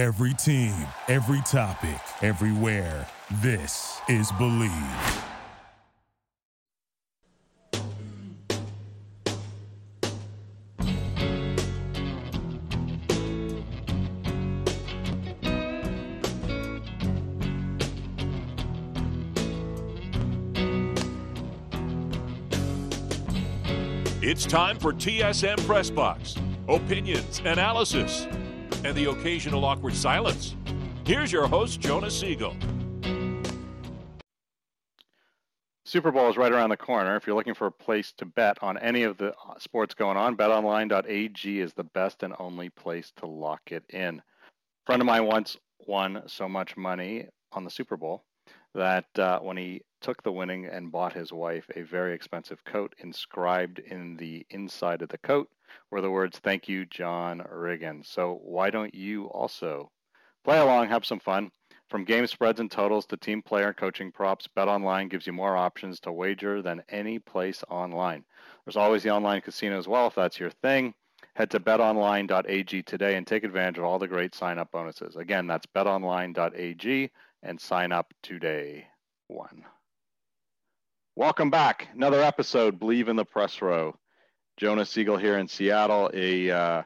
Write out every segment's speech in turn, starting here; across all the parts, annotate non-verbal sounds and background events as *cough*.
Every team, every topic, everywhere. This is Believe. It's time for TSM Press Box. Opinions, analysis, and the occasional awkward silence. Here's your host, Jonas Siegel. Super Bowl is right around the corner. If you're looking for a place to bet on any of the sports going on, betonline.ag is the best and only place to lock it in. A friend of mine once won so much money on the Super Bowl that uh, when he took the winning and bought his wife a very expensive coat, inscribed in the inside of the coat were the words, Thank you, John Riggins. So why don't you also play along, have some fun? From game spreads and totals to team player and coaching props, BetOnline gives you more options to wager than any place online. There's always the online casino as well if that's your thing. Head to betonline.ag today and take advantage of all the great sign up bonuses. Again, that's betonline.ag and sign up today. One. Welcome back. Another episode, Believe in the Press Row. Jonas Siegel here in Seattle. A uh,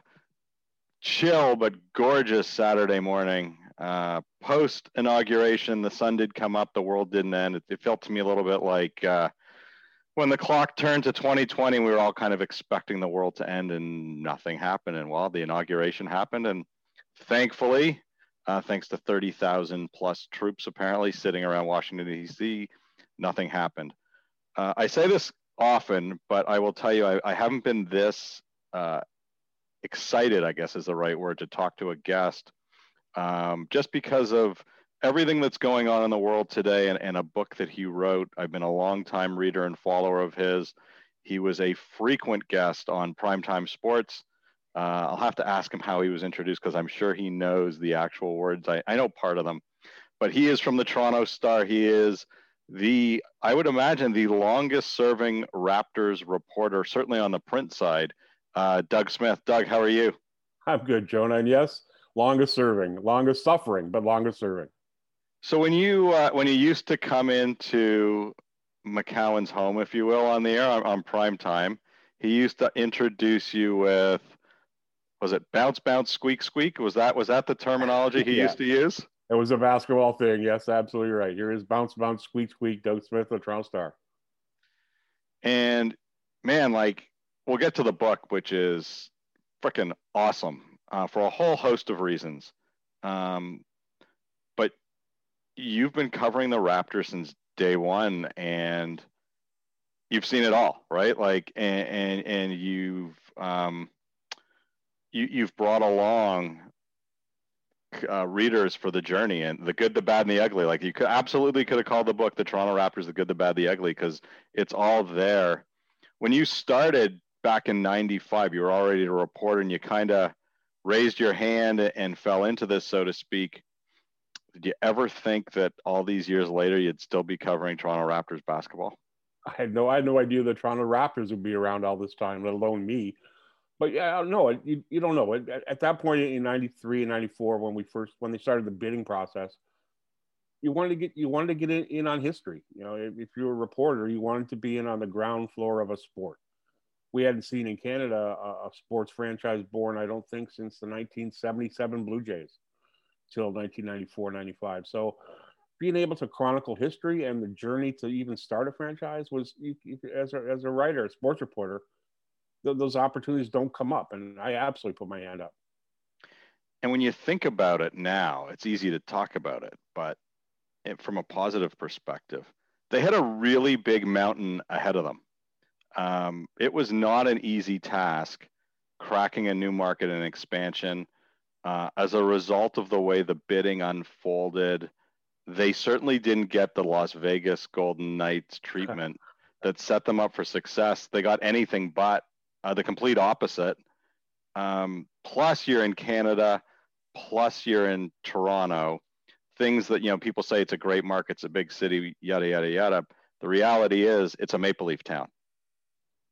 chill but gorgeous Saturday morning. Uh, Post inauguration, the sun did come up, the world didn't end. It, it felt to me a little bit like uh, when the clock turned to 2020, we were all kind of expecting the world to end and nothing happened. And well, the inauguration happened. And thankfully, uh, thanks to 30,000 plus troops apparently sitting around Washington, D.C., nothing happened. Uh, I say this often, but I will tell you, I, I haven't been this uh, excited, I guess is the right word, to talk to a guest um, just because of everything that's going on in the world today and, and a book that he wrote. I've been a long time reader and follower of his. He was a frequent guest on Primetime Sports. Uh, I'll have to ask him how he was introduced because I'm sure he knows the actual words. I, I know part of them, but he is from the Toronto Star. He is the, I would imagine, the longest serving Raptors reporter, certainly on the print side. Uh, Doug Smith. Doug, how are you? I'm good, Jonah. And yes, longest serving, longest suffering, but longest serving. So when you uh, when you used to come into McCown's home, if you will, on the air on, on prime time, he used to introduce you with was it bounce bounce squeak squeak? Was that was that the terminology he yeah. used to use? It was a basketball thing. Yes absolutely right. Here is bounce bounce squeak squeak doug smith the toronto star. And man like we'll get to the book which is freaking awesome uh, for a whole host of reasons. Um, but you've been covering the raptors since day one and you've seen it all right? Like and and, and you've um, you, you've brought along uh, readers for the journey and the good, the bad, and the ugly. Like you could absolutely could have called the book "The Toronto Raptors: The Good, the Bad, the Ugly" because it's all there. When you started back in '95, you were already a reporter, and you kind of raised your hand and fell into this, so to speak. Did you ever think that all these years later you'd still be covering Toronto Raptors basketball? I had no, I had no idea the Toronto Raptors would be around all this time, let alone me but yeah, no, you, you don't know. At, at that point in 93 and 94, when we first, when they started the bidding process, you wanted to get, you wanted to get in, in on history. You know, if, if you were a reporter, you wanted to be in on the ground floor of a sport. We hadn't seen in Canada a, a sports franchise born, I don't think, since the 1977 Blue Jays till 1994, 95. So being able to chronicle history and the journey to even start a franchise was, you, as, a, as a writer, a sports reporter, th- those opportunities don't come up. And I absolutely put my hand up. And when you think about it now, it's easy to talk about it, but it, from a positive perspective, they had a really big mountain ahead of them. Um, it was not an easy task cracking a new market and expansion. Uh, as a result of the way the bidding unfolded, they certainly didn't get the Las Vegas Golden Knights *laughs* treatment that set them up for success. They got anything but uh, the complete opposite. Um, plus, you're in Canada, plus you're in Toronto. Things that you know people say it's a great market, it's a big city, yada yada yada. The reality is, it's a maple leaf town.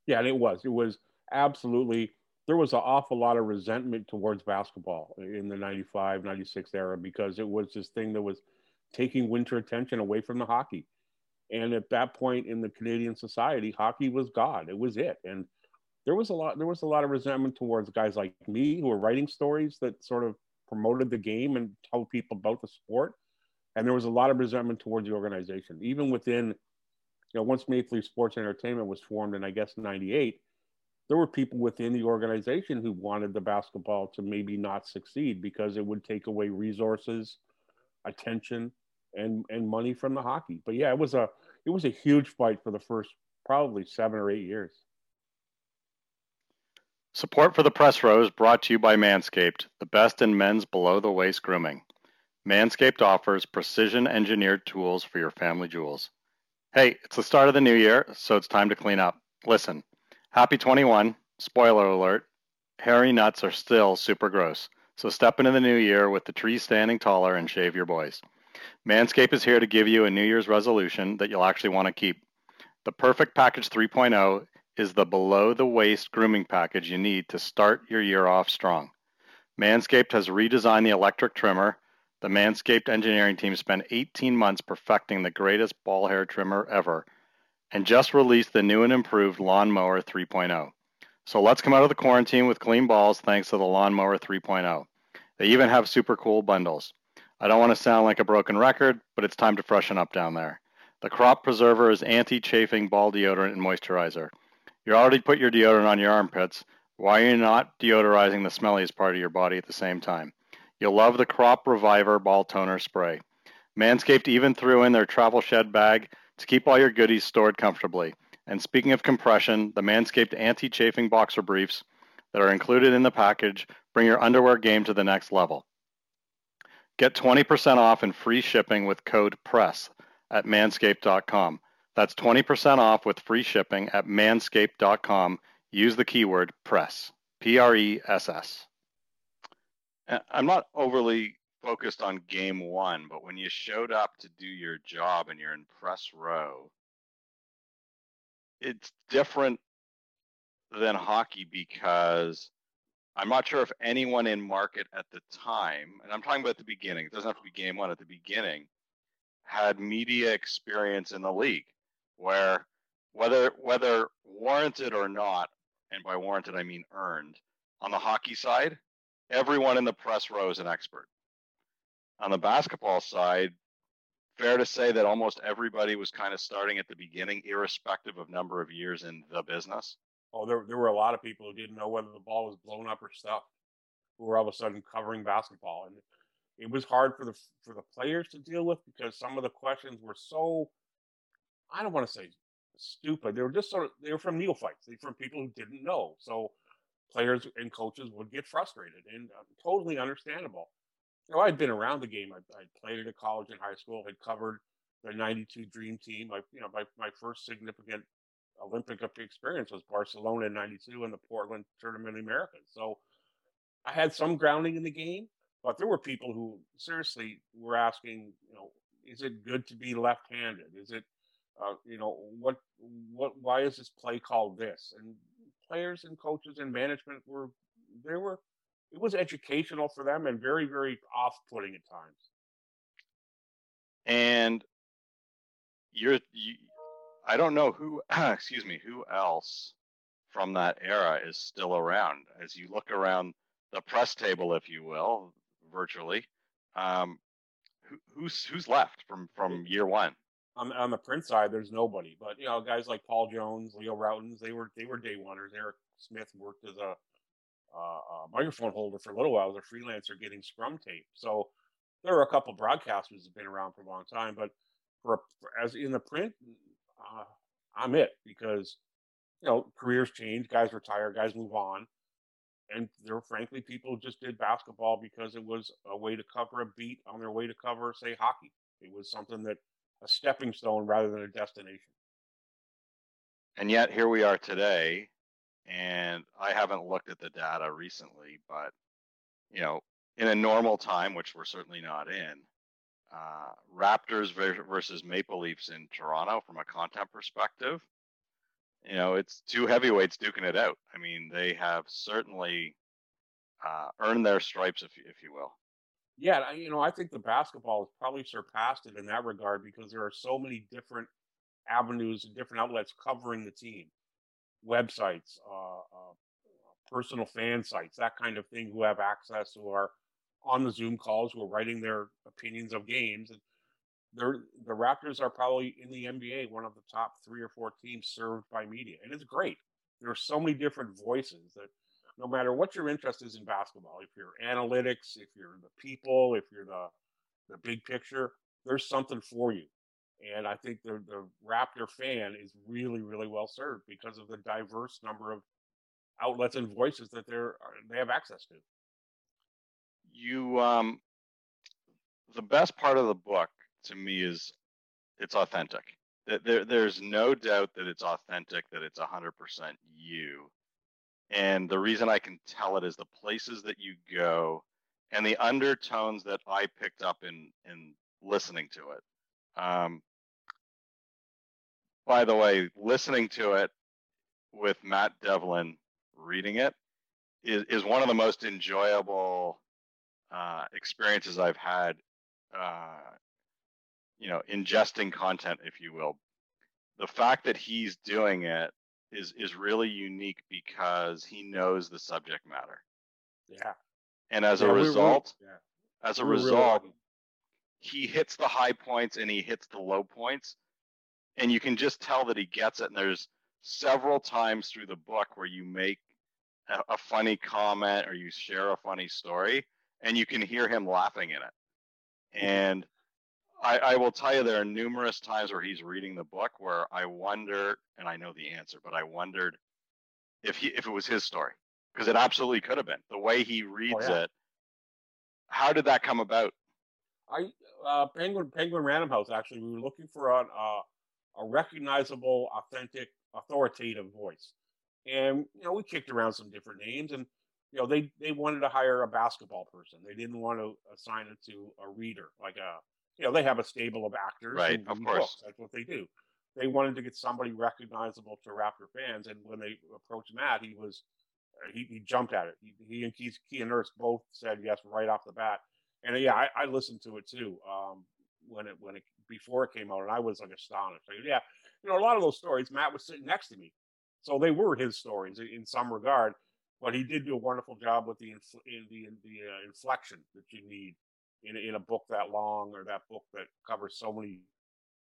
Yeah, and it was. It was absolutely there was an awful lot of resentment towards basketball in the 95 96 era because it was this thing that was taking winter attention away from the hockey and at that point in the canadian society hockey was god it was it and there was a lot there was a lot of resentment towards guys like me who were writing stories that sort of promoted the game and told people about the sport and there was a lot of resentment towards the organization even within you know once maple leaf sports entertainment was formed in i guess 98 there were people within the organization who wanted the basketball to maybe not succeed because it would take away resources, attention, and and money from the hockey. But yeah, it was a it was a huge fight for the first probably seven or eight years. Support for the press row is brought to you by Manscaped, the best in men's below the waist grooming. Manscaped offers precision engineered tools for your family jewels. Hey, it's the start of the new year, so it's time to clean up. Listen. Happy 21. Spoiler alert. Hairy nuts are still super gross. So step into the new year with the tree standing taller and shave your boys. Manscaped is here to give you a New Year's resolution that you'll actually want to keep. The Perfect Package 3.0 is the below the waist grooming package you need to start your year off strong. Manscaped has redesigned the electric trimmer. The Manscaped engineering team spent 18 months perfecting the greatest ball hair trimmer ever and just released the new and improved Lawnmower 3.0. So let's come out of the quarantine with clean balls thanks to the Lawnmower 3.0. They even have super cool bundles. I don't want to sound like a broken record, but it's time to freshen up down there. The Crop Preserver is anti chafing ball deodorant and moisturizer. You already put your deodorant on your armpits. Why are you not deodorizing the smelliest part of your body at the same time? You'll love the Crop Reviver Ball Toner Spray. Manscaped even threw in their travel shed bag to keep all your goodies stored comfortably. And speaking of compression, the Manscaped anti chafing boxer briefs that are included in the package bring your underwear game to the next level. Get 20% off and free shipping with code PRESS at manscaped.com. That's 20% off with free shipping at manscaped.com. Use the keyword PRESS. P R E S S. Uh, I'm not overly focused on game one, but when you showed up to do your job and you're in press row, it's different than hockey because I'm not sure if anyone in market at the time, and I'm talking about the beginning, it doesn't have to be game one, at the beginning, had media experience in the league where whether whether warranted or not, and by warranted I mean earned, on the hockey side, everyone in the press row is an expert on the basketball side, fair to say that almost everybody was kind of starting at the beginning, irrespective of number of years in the business. Oh, there, there were a lot of people who didn't know whether the ball was blown up or stuffed, who were all of a sudden covering basketball, and it was hard for the for the players to deal with because some of the questions were so, I don't want to say stupid. They were just sort of they were from neophytes. They were from people who didn't know. So players and coaches would get frustrated, and uh, totally understandable you know, I'd been around the game. I, I played at a college and high school. Had covered the '92 Dream Team. I, you know, my my first significant Olympic experience was Barcelona in '92 and the Portland Tournament of Americas. So I had some grounding in the game, but there were people who seriously were asking, you know, is it good to be left-handed? Is it, uh, you know, what what why is this play called this? And players and coaches and management were there were it was educational for them and very very off-putting at times. And you're you, i don't know who *clears throat* excuse me who else from that era is still around. As you look around the press table if you will virtually um, who, who's who's left from from year one on, on the print side there's nobody but you know guys like paul jones leo rautins they were they were day oneers eric smith worked as a uh, microphone holder for a little while as a freelancer getting scrum tape. So there are a couple broadcasters that have been around for a long time, but for, for as in the print, uh, I'm it because you know careers change, guys retire, guys move on, and there were frankly people just did basketball because it was a way to cover a beat on their way to cover, say, hockey. It was something that a stepping stone rather than a destination. And yet here we are today, and I haven't looked at the data recently, but you know, in a normal time, which we're certainly not in, uh, Raptors versus Maple Leafs in Toronto from a content perspective, you know, it's two heavyweights duking it out. I mean, they have certainly uh, earned their stripes, if if you will. Yeah, you know, I think the basketball has probably surpassed it in that regard because there are so many different avenues and different outlets covering the team, websites, uh, uh, personal fan sites, that kind of thing, who have access, who are on the Zoom calls, who are writing their opinions of games. And the Raptors are probably in the NBA one of the top three or four teams served by media, and it's great. There are so many different voices that no matter what your interest is in basketball, if you're analytics, if you're the people, if you're the the big picture, there's something for you. And I think the the Raptor fan is really, really well served because of the diverse number of outlets and voices that they're they have access to. You um the best part of the book to me is it's authentic. There, there's no doubt that it's authentic, that it's 100% you. And the reason I can tell it is the places that you go and the undertones that I picked up in, in listening to it. Um, by the way, listening to it with Matt Devlin reading it is, is one of the most enjoyable uh, experiences I've had uh, you know ingesting content if you will the fact that he's doing it is is really unique because he knows the subject matter. Yeah. And as yeah, a result yeah. as a we're result he hits the high points and he hits the low points and you can just tell that he gets it. And there's several times through the book where you make a, a funny comment or you share a funny story and you can hear him laughing in it. Mm-hmm. And I, I, will tell you there are numerous times where he's reading the book where I wonder, and I know the answer, but I wondered if he if it was his story because it absolutely could have been the way he reads oh, yeah. it. How did that come about? I uh, Penguin Penguin Random House actually we were looking for an, uh, a recognizable, authentic, authoritative voice, and you know we kicked around some different names and you know they they wanted to hire a basketball person they didn't want to assign it to a reader like a you know, they have a stable of actors right, and, of course. Books. That's what they do. They wanted to get somebody recognizable to Raptor fans, and when they approached Matt, he was he, he jumped at it. He, he and Keith, Key and Nurse both said yes right off the bat. And yeah, I, I listened to it too um, when it when it before it came out, and I was like astonished. Like, yeah, you know, a lot of those stories, Matt was sitting next to me, so they were his stories in some regard. But he did do a wonderful job with the infl- in the in the uh, inflection that you need in, in a book that long or that book that covers so many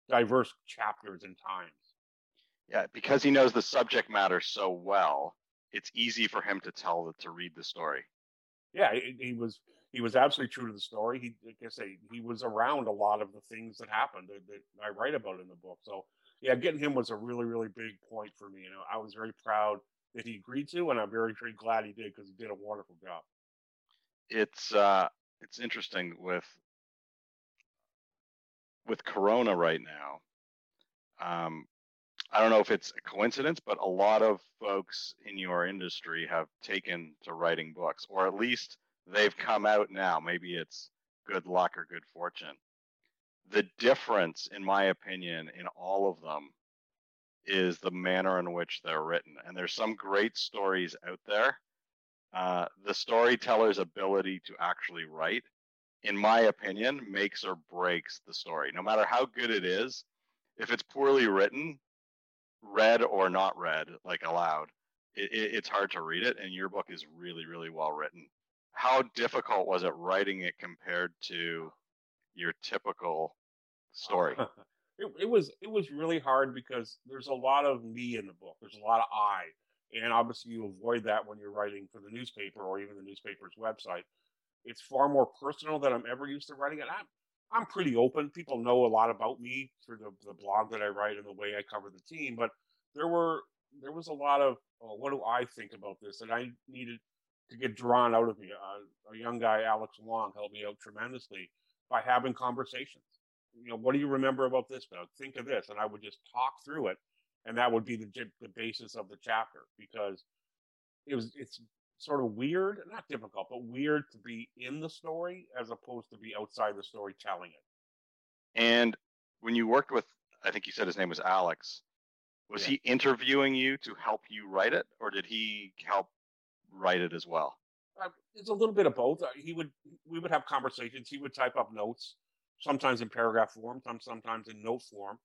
diverse chapters and times. Yeah, because he knows the subject matter so well, it's easy for him to tell to read the story. Yeah, he, he, was he was absolutely true to the story. He, like I say, he was around a lot of the things that happened that, that I write about in the book. So yeah, getting him was a really really big point for me. You know, I was very proud that he agreed to, and I'm very very glad he did because he did a wonderful job. It's uh, it's interesting with with Corona right now. Um, I don't know if it's a coincidence, but a lot of folks in your industry have taken to writing books, or at least they've come out now. Maybe it's good luck or good fortune. The difference, in my opinion, in all of them is the manner in which they're written. And there's some great stories out there uh, the storyteller's ability to actually write, in my opinion, makes or breaks the story. No matter how good it is, if it's poorly written, read or not read, like aloud, it, it, it's hard to read it. And your book is really, really well written. How difficult was it writing it compared to your typical story? *laughs* it, it was it was really hard because there's a lot of me in the book. There's a lot of I and obviously, you avoid that when you're writing for the newspaper or even the newspaper's website. It's far more personal than I'm ever used to writing it. I'm, I'm pretty open. People know a lot about me through the, the blog that I write and the way I cover the team. But there were there was a lot of oh, what do I think about this, and I needed to get drawn out of me. Uh, a young guy, Alex Long, helped me out tremendously by having conversations. You know, what do you remember about this? But think of this, and I would just talk through it and that would be the the basis of the chapter because it was it's sort of weird, not difficult, but weird to be in the story as opposed to be outside the story telling it. And when you worked with, I think you said his name was Alex. Was Yeah. he interviewing you to help you write it, or did he help write it as well? Uh, it's a little bit of both. Uh, He would we would have conversations. He would type up notes, sometimes in paragraph form, some sometimes in note form.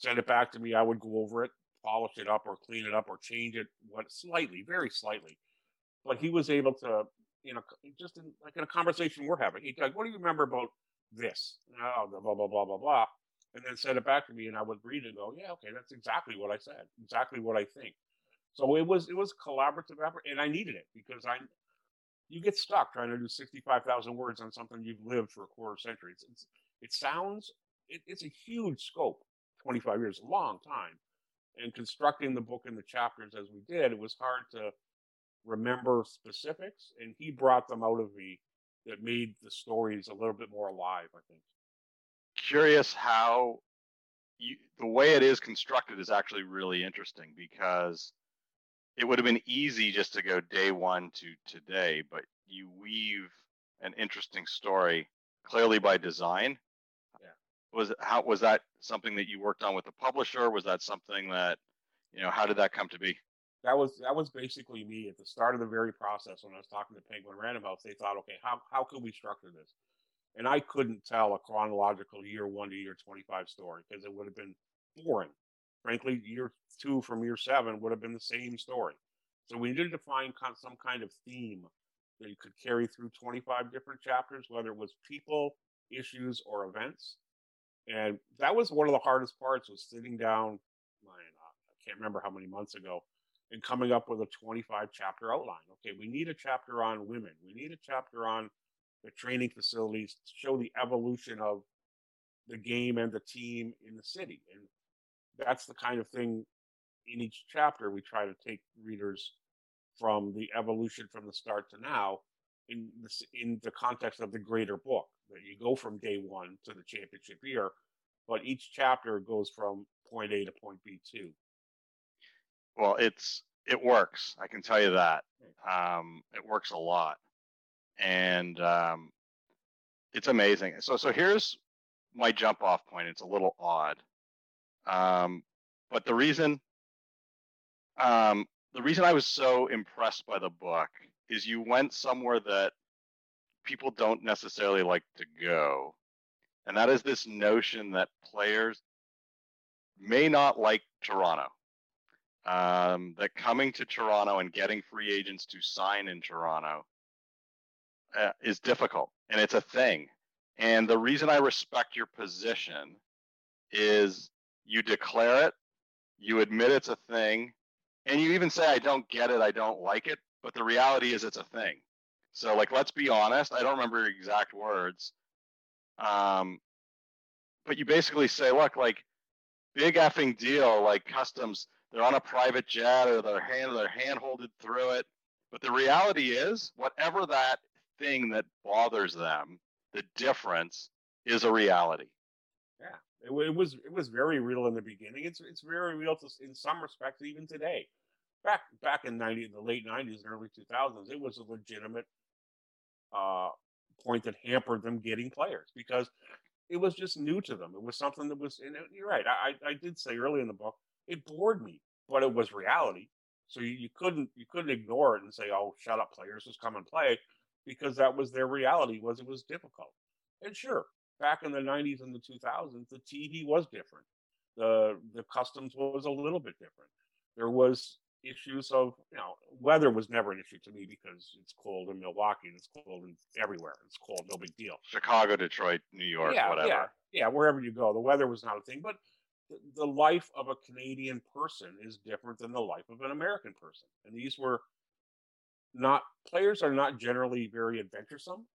Send it back to me. I would go over it, polish it up, or clean it up, or change it what slightly, very slightly. But he was able to, you know, just in, like in a conversation we're having, he'd like, "What do you remember about this?" Oh, blah blah blah blah blah blah, and then send it back to me, and I would read it and go, "Yeah, okay, that's exactly what I said, exactly what I think." So it was it was collaborative effort, and I needed it because I you get stuck trying to do 65,000 words on something you've lived for a quarter century. It's, it's it sounds it, it's a huge scope. 25 years, a long time. And constructing the book and the chapters as we did, it was hard to remember specifics, and he brought them out of me that made the stories a little bit more alive. I think. Curious how you, the way it is constructed is actually really interesting because it would have been easy just to go day one to today, but you weave an interesting story clearly by design. Was how was that something that you worked on with the publisher? Was that something that you know? How did that come to be? that was that was basically me at the start of the very process when I was talking to Penguin Random House. They thought, okay, how how could we structure this? And I couldn't tell a chronological year one to year twenty five story because it would have been boring. Frankly, year two from year seven would have been the same story. So we needed to find some kind of theme that you could carry through twenty five different chapters, whether it was people, issues, or events. And that was one of the hardest parts was sitting down. I can't remember how many months ago and coming up with a 25 chapter outline. Okay, we need a chapter on women. We need a chapter on the training facilities to show the evolution of the game and the team in the city. And that's the kind of thing in each chapter we try to take readers from the evolution from the start to now in this in the context of the greater book that you go from day one to the championship year but each chapter goes from point a to point b too Well, it's it works. I can tell you that. Um, it works a lot, and um, it's amazing. So, so here's my jump off point. It's a little odd, um, but the reason, um, the reason I was so impressed by the book is you went somewhere that people don't necessarily like to go, and that is this notion that players may not like Toronto um, that coming to Toronto and getting free agents to sign in Toronto uh, is difficult, and it's a thing. And the reason I respect your position is you declare it, you admit it's a thing, and you even say, I don't get it, I don't like it, but the reality is it's a thing. So, like, let's be honest, I don't remember exact words. Um, but you basically say, look, like, big effing deal, like customs they're on a private jet or they're hand they're handholded through it. But the reality is, whatever that thing that bothers them, the difference is a reality. Yeah, it, it was it was very real in the beginning. It's it's very real to, in some respects even today. Back back in ninety the late nineties and early two thousands, it was a legitimate uh, point that hampered them getting players because it was just new to them. It was something that was. And you're right. I I I did say early in the book it bored me, but it was reality. So you, you couldn't you couldn't ignore it and say, "Oh, shut up, players, just come and play," because that was their reality. Was it was difficult, and sure, back in the '90s and the 2000s, the TV was different. The the customs was a little bit different. There was issues of you know weather was never an issue to me because it's cold in Milwaukee and it's cold in everywhere. It's cold, no big deal. Chicago, Detroit, New York, yeah, whatever. yeah, yeah. Wherever you go, the weather was not a thing, but the, the life of a Canadian person is different than the life of an American person, and these were not players are not generally very adventuresome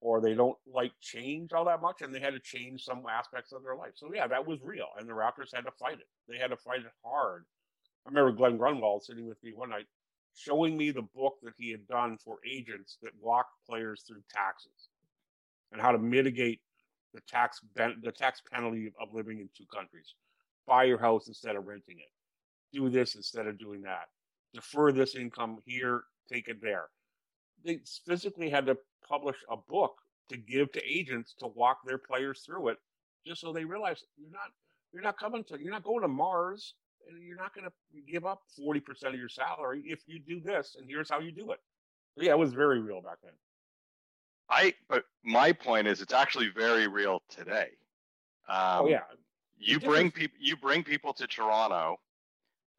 or they don't like change all that much and they had to change some aspects of their life so yeah that was real and the raptors had to fight it they had to fight it hard i remember glen grunwald sitting with me one night showing me the book that he had done for agents that walk players through taxes and how to mitigate the tax ben- the tax penalty of living in two countries buy your house instead of renting it do this instead of doing that defer this income here take it there. They physically had to publish a book to give to agents to walk their players through it, just so they realize you're not you're not coming to you're not going to Mars you're not going to give up 40% of your salary if you do this, and here's how you do it. Yeah, it was very real back then. I, but my point is, it's actually very real today. Um, oh yeah, you bring people, you bring people to Toronto.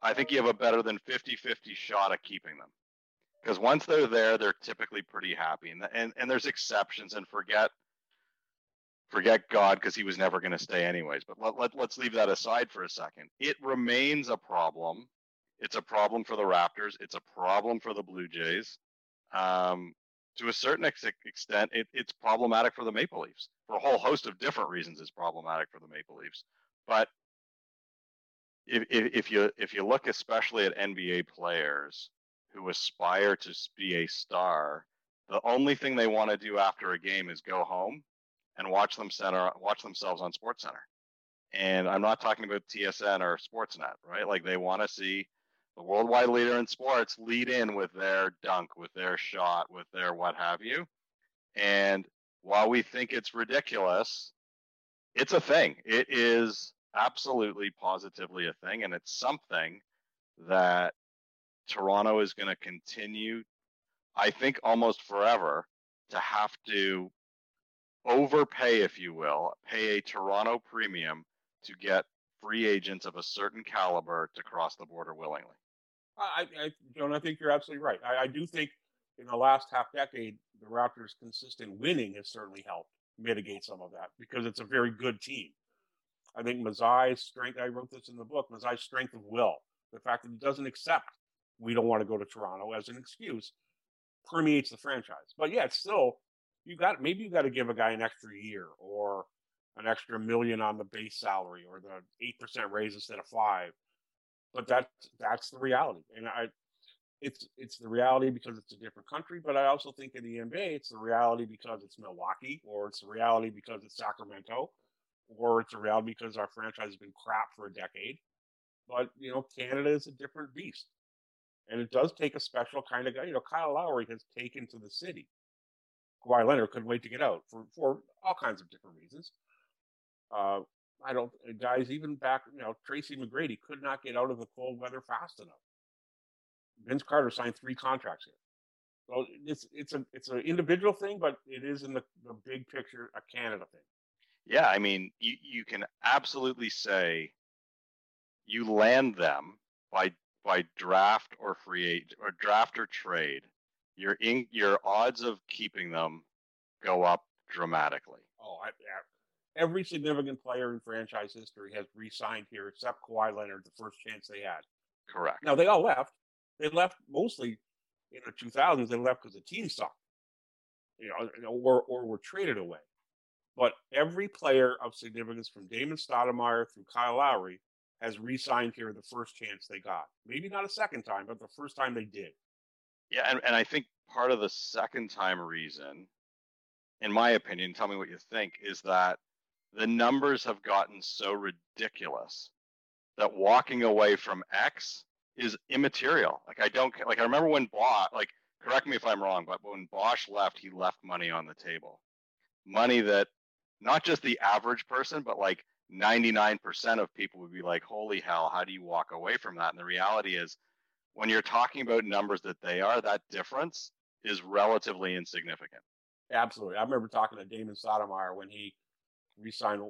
I think you have a better than 50-50 shot at keeping them because once they're there, they're typically pretty happy, and and, and there's exceptions. And forget forget God because he was never going to stay anyways. But let, let, let's leave that aside for a second. It remains a problem. It's a problem for the Raptors. It's a problem for the Blue Jays. Um, to a certain ex- extent, it, it's problematic for the Maple Leafs for a whole host of different reasons. It's problematic for the Maple Leafs, but if, if, if you if you look especially at NBA players who aspire to be a star, the only thing they want to do after a game is go home and watch them center watch themselves on Sports Center. And I'm not talking about TSN or Sportsnet, right? Like they want to see the worldwide leader in sports lead in with their dunk, with their shot, with their what have you. And while we think it's ridiculous, it's a thing. It is absolutely positively a thing and it's something that Toronto is going to continue I think almost forever to have to overpay, if you will, pay a Toronto premium to get free agents of a certain caliber to cross the border willingly. I, I John, I think you're absolutely right. I, I do think in the last half decade, the Raptors' consistent winning has certainly helped mitigate some of that because it's a very good team. I think Masai's strength, I wrote this in the book, Masai's strength of will, the fact that he doesn't accept we don't want to go to Toronto as an excuse permeates the franchise. But yeah, it's still you got maybe you got to give a guy an extra year or an extra million on the base salary or the eight percent raise instead of five. But that's that's the reality, and I it's it's the reality because it's a different country. But I also think in the NBA, it's the reality because it's Milwaukee, or it's the reality because it's Sacramento, or it's a reality because our franchise has been crap for a decade. But you know, Canada is a different beast, and it does take a special kind of guy. You know, Kyle Lowry has taken to the city Kawhi Leonard couldn't wait to get out for, for all kinds of different reasons. Uh, I don't, guys, even back, you know, Tracy McGrady could not get out of the cold weather fast enough. Vince Carter signed three contracts here. So it's it's a it's an individual thing, but it is in the, the big picture a Canada thing. Yeah, I mean, you you can absolutely say you land them by by draft or free agent or draft or trade your in, your odds of keeping them go up dramatically. Oh, I, yeah. every significant player in franchise history has re-signed here except Kawhi Leonard the first chance they had. Correct. Now they all left. They left mostly in the 2000s. They left because the team sucked, you know, or or were traded away. But every player of significance from Damon Stoudemire through Kyle Lowry has re-signed here the first chance they got. Maybe not a second time, but the first time they did. Yeah, and, and I think part of the second time reason, in my opinion, tell me what you think, is that the numbers have gotten so ridiculous that walking away from X is immaterial. Like I don't like I remember when Bosh like correct me if I'm wrong, but when Bosh left, he left money on the table. Money that not just the average person, but like 99% of people would be like, holy hell, how do you walk away from that? And the reality is when you're talking about numbers that they are, that difference is relatively insignificant. Absolutely. I remember talking to Damon Stoudemire when he resigned,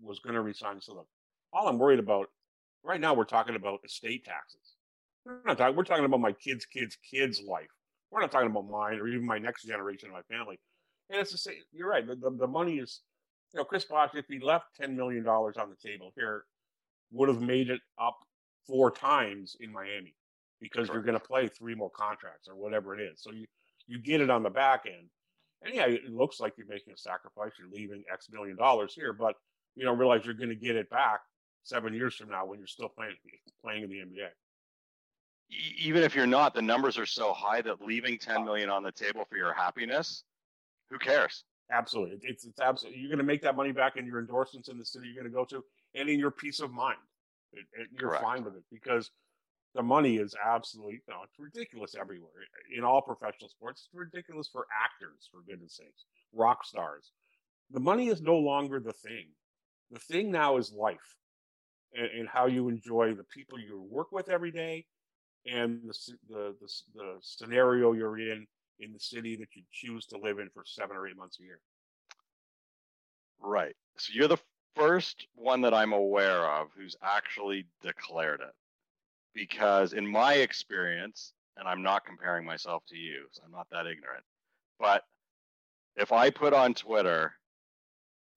was going to resign. So look, all I'm worried about right now, we're talking about estate taxes. We're not talking, we're talking about my kids, kids, kids' life. We're not talking about mine or even my next generation of my family. And it's the same. You're right. The, the, the money is, you know, Chris Bosh, if he left $10 million on the table here, would have made it up four times in Miami because you're going to play three more contracts or whatever it is. So you you get it on the back end, and yeah, it looks like you're making a sacrifice. You're leaving X million dollars here, but you don't realize you're going to get it back seven years from now when you're still playing playing in the NBA. Even if you're not, the numbers are so high that leaving 10 million on the table for your happiness, who cares? Absolutely, it's it's absolutely. You're going to make that money back in your endorsements in the city you're going to go to, and in your peace of mind. It, it, you're Correct. fine with it because the money is absolutely no, it's ridiculous everywhere in all professional sports. It's ridiculous for actors, for goodness sakes, rock stars. The money is no longer the thing. The thing now is life. and, and how you enjoy the people you work with every day and the, the, the, the scenario you're in in the city that you choose to live in for seven or eight months a year. Right. So you're the first one that I'm aware of who's actually declared it. Because in my experience, and I'm not comparing myself to you, so I'm not that ignorant, but if I put on Twitter,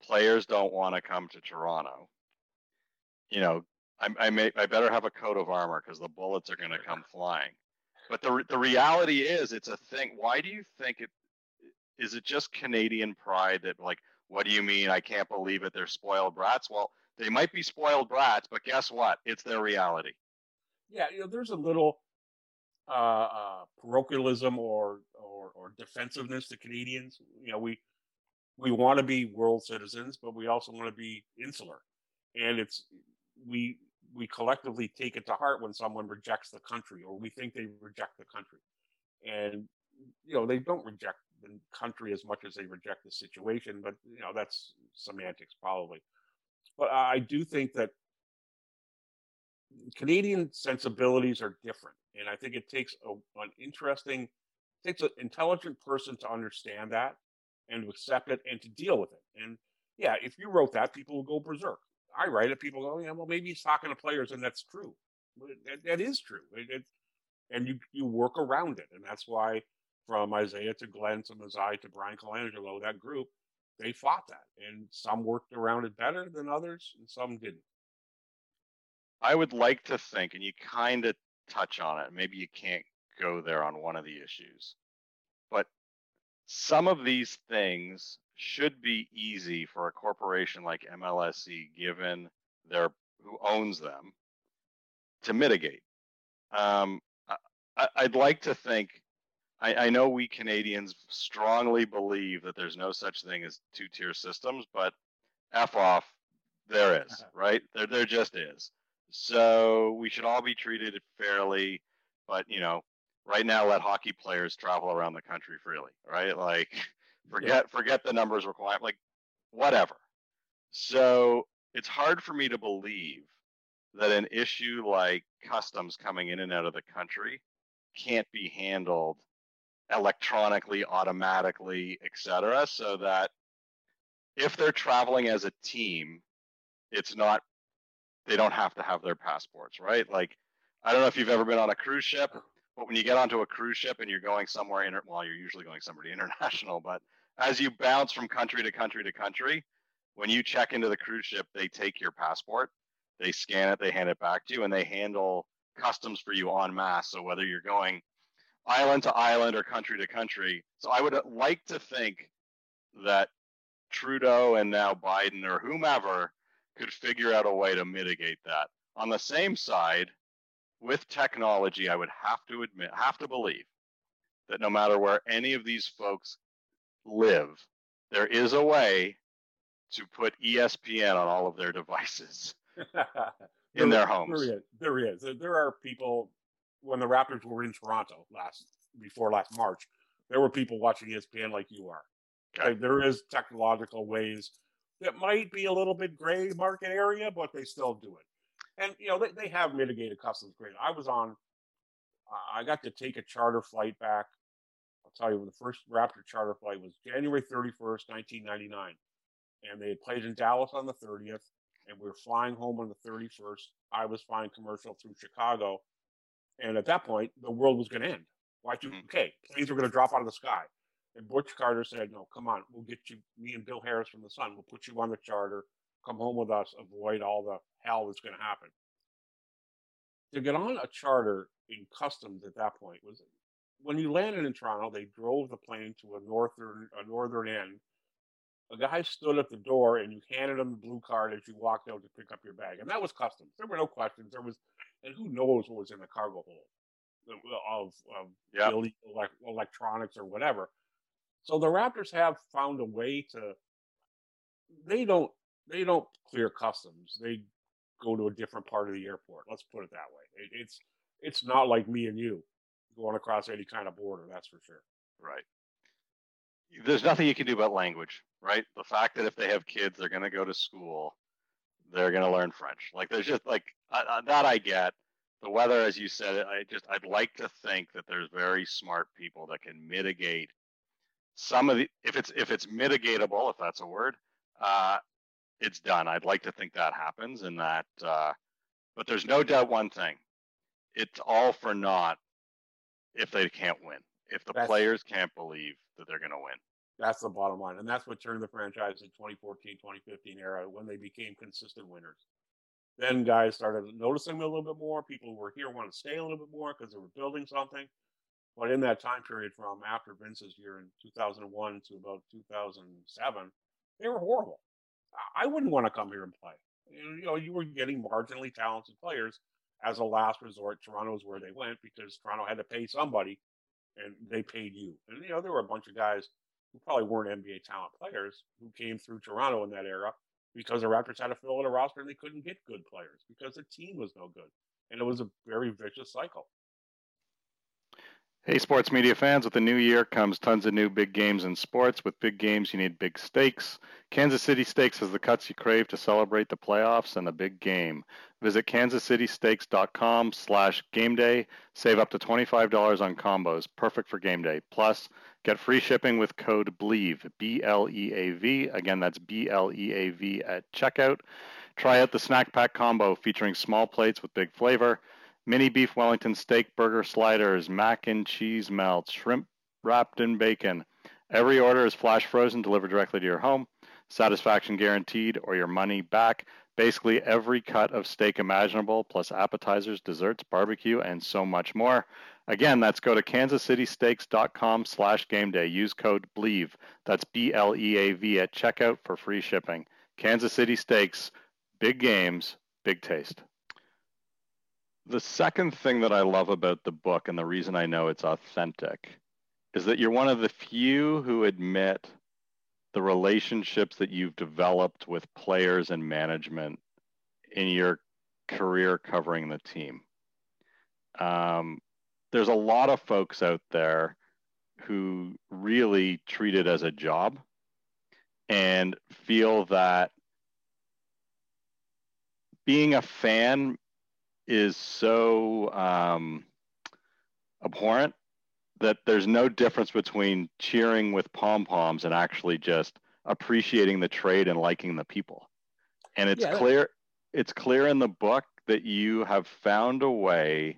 players don't want to come to Toronto, you know, I, I may I better have a coat of armor because the bullets are going to come flying. But the the reality is, it's a thing. Why do you think it? Is it just Canadian pride that like, what do you mean? I can't believe it. They're spoiled brats. Well, they might be spoiled brats, but guess what? It's their reality. Yeah, you know, there's a little uh, uh, parochialism or, or or defensiveness to Canadians. You know, we we want to be world citizens, but we also want to be insular, and it's we we collectively take it to heart when someone rejects the country or we think they reject the country. And, you know, they don't reject the country as much as they reject the situation, but, you know, that's semantics probably. But I do think that Canadian sensibilities are different. And I think it takes a, an interesting, takes an intelligent person to understand that and to accept it and to deal with it. And yeah, if you wrote that, people will go berserk. I write it, people go, yeah, well, maybe he's talking to players, and that's true. That, that is true. It, it, and you you work around it, and that's why from Isiah to Glen to Masai to Brian Colangelo, that group, they fought that, and some worked around it better than others, and some didn't. I would like to think, and you kind of touch on it. Maybe you can't go there on one of the issues, but some of these things should be easy for a corporation like MLSE, given their who owns them, to mitigate. Um, I, would like to think. I, I know we Canadians strongly believe that there's no such thing as two-tier systems, but f off, there is, *laughs* right? There, there just is. So we should all be treated fairly, but you know, right now let hockey players travel around the country freely, right? Like *laughs* Forget yeah. forget the numbers required. Like whatever. So it's hard for me to believe that an issue like customs coming in and out of the country can't be handled electronically, automatically, etc. So that if they're traveling as a team, it's not they don't have to have their passports, right? Like I don't know if you've ever been on a cruise ship, but when you get onto a cruise ship and you're going somewhere inter- well, you're usually going somewhere *laughs* international, but as you bounce from country to country to country, when you check into the cruise ship, they take your passport, they scan it, they hand it back to you, and they handle customs for you en masse. So whether you're going island to island or country to country, so I would uh, like to think that Trudeau and now Biden or whomever could figure out a way to mitigate that. On the same side, with technology, I would have to admit, have to believe that no matter where any of these folks live, there is a way to put ESPN on all of their devices *laughs* in their homes. There is. There is. There are people when the Raptors were in Toronto last before last March. There were people watching ESPN like you are. Okay. Like, there is technological ways that might be a little bit gray market area, but they still do it. And you know they, they have mitigated customs great. I was on. I got to take a charter flight back I'll tell you, the first Raptor charter flight was January 31st, 1999. And they had played in Dallas on the 30th, and we were flying home on the 31st. I was flying commercial through Chicago. And at that point, the world was going to end. Y2K, mm-hmm. planes were going to drop out of the sky. And Butch Carter said, No, come on, we'll get you, me and Bill Harris from the Sun, we'll put you on the charter, come home with us, avoid all the hell that's going to happen. To get on a charter in customs at that point was when you landed in Toronto, they drove the plane to a northern a northern end. A guy stood at the door and you handed him the blue card as you walked out to pick up your bag, and that was customs. There were no questions. There was, and who knows what was in the cargo hold of, of yep. illegal electronics or whatever. So the Raptors have found a way to. They don't. They don't clear customs. They go to a different part of the airport. Let's put it that way. It, it's it's not like me and you going across any kind of border. That's for sure. Right. There's nothing you can do about language, right? The fact that if they have kids, they're going to go to school. they're going to learn French. Like there's just like that I get. The weather, as you said, I just I'd like to think that there's very smart people that can mitigate some of the if it's if it's mitigatable, if that's a word, uh, it's done. I'd like to think that happens and that. Uh, but there's no doubt one thing: it's all for naught if they can't win. If the that's, players can't believe that they're going to win. That's the bottom line. And that's what turned the franchise in 2014, 2015 era when they became consistent winners. Then guys started noticing a little bit more. People who were here wanted to stay a little bit more because they were building something. But in that time period from after Vince's year in 2001 to about 2007, they were horrible. I wouldn't want to come here and play. You know, you were getting marginally talented players as a last resort. Toronto's where they went because Toronto had to pay somebody, and they paid you. And you know, there were a bunch of guys who probably weren't NBA talent players who came through Toronto in that era because the Raptors had to fill in a roster and they couldn't get good players because the team was no good. And it was a very vicious cycle. Hey, sports media fans, with the new year comes tons of new big games in sports. With big games, you need big stakes. Kansas City Steaks has the cuts you crave to celebrate the playoffs and the big game. Visit kansascitysteaks.com slash game day. Save up to $25 on combos. Perfect for game day. Plus, get free shipping with code BLEAV, B-L-E-A-V. Again, that's B-L-E-A-V at checkout. Try out the snack pack combo featuring small plates with big flavor mini beef Wellington steak burger sliders, mac and cheese melts, shrimp wrapped in bacon. Every order is flash frozen, delivered directly to your home. Satisfaction guaranteed or your money back. Basically, every cut of steak imaginable, plus appetizers, desserts, barbecue, and so much more. Again, that's go to kansascitysteaks.com slash game day. Use code BLEAV. That's B-L-E-A-V at checkout for free shipping. Kansas City Steaks, big games, big taste. The second thing that I love about the book and the reason I know it's authentic is that you're one of the few who admit the relationships that you've developed with players and management in your career covering the team. Um, there's a lot of folks out there who really treat it as a job and feel that being a fan is so um, abhorrent that there's no difference between cheering with pom poms and actually just appreciating the trade and liking the people. And it's yeah, clear it's clear in the book that you have found a way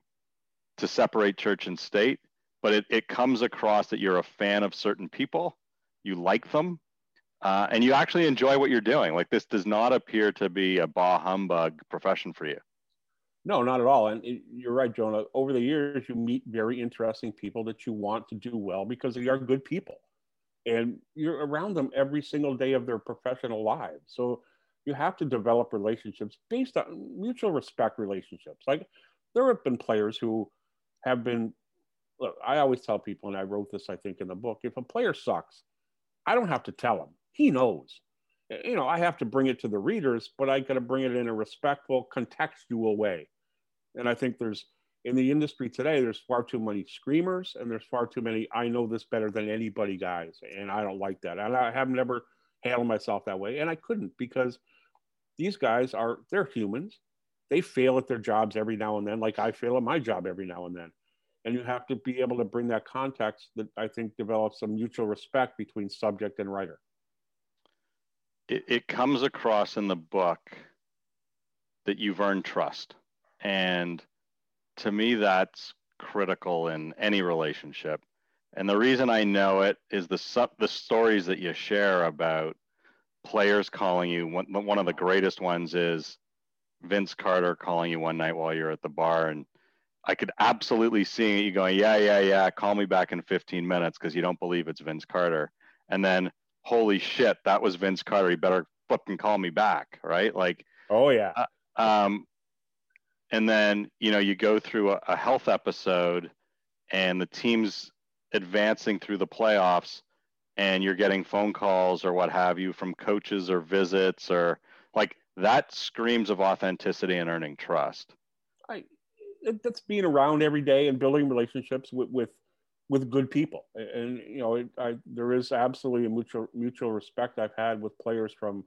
to separate church and state, but it, it comes across that you're a fan of certain people, you like them, uh, and you actually enjoy what you're doing. Like this does not appear to be a bah humbug profession for you. No, not at all. And you're right, Jonah. Over the years, you meet very interesting people that you want to do well because they are good people. And you're around them every single day of their professional lives. So you have to develop relationships based on mutual respect relationships. Like there have been players who have been, look, I always tell people, and I wrote this, I think, in the book if a player sucks, I don't have to tell him. He knows you know, I have to bring it to the readers, but I got to bring it in a respectful, contextual way. And I think there's in the industry today, there's far too many screamers and there's far too many I know this better than anybody guys. And I don't like that. And I have never handled myself that way. And I couldn't because these guys are they're humans. They fail at their jobs every now and then, like I fail at my job every now and then. And you have to be able to bring that context that I think develops some mutual respect between subject and writer it, it comes across in the book that you've earned trust. And to me, that's critical in any relationship. And the reason I know it is the the stories that you share about players calling you. One, one of the greatest ones is Vince Carter calling you one night while you're at the bar, and I could absolutely see you going, "Yeah, yeah, yeah, call me back in 15 minutes" because you don't believe it's Vince Carter. And then holy shit, that was Vince Carter. He better fucking call me back, right? Like, oh yeah. Uh, um, and then you know you go through a, a health episode, and the team's advancing through the playoffs, and you're getting phone calls or what have you from coaches or visits or like that screams of authenticity and earning trust. I that's being around every day and building relationships with with with good people. And, you know, it, I, there is absolutely a mutual mutual respect I've had with players from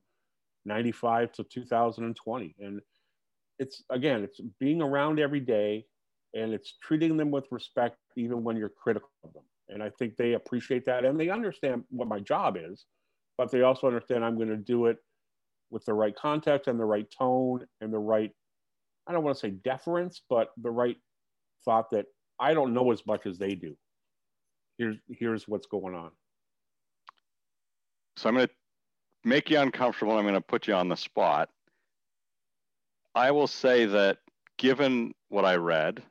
95 to 2020. And it's again, it's being around every day and it's treating them with respect even when you're critical of them. And I think they appreciate that and they understand what my job is, but they also understand I'm going to do it with the right context and the right tone and the right, I don't want to say deference, but the right thought that I don't know as much as they do. Here's here's what's going on. So I'm going to make you uncomfortable. I'm going to put you on the spot. I will say that given what I read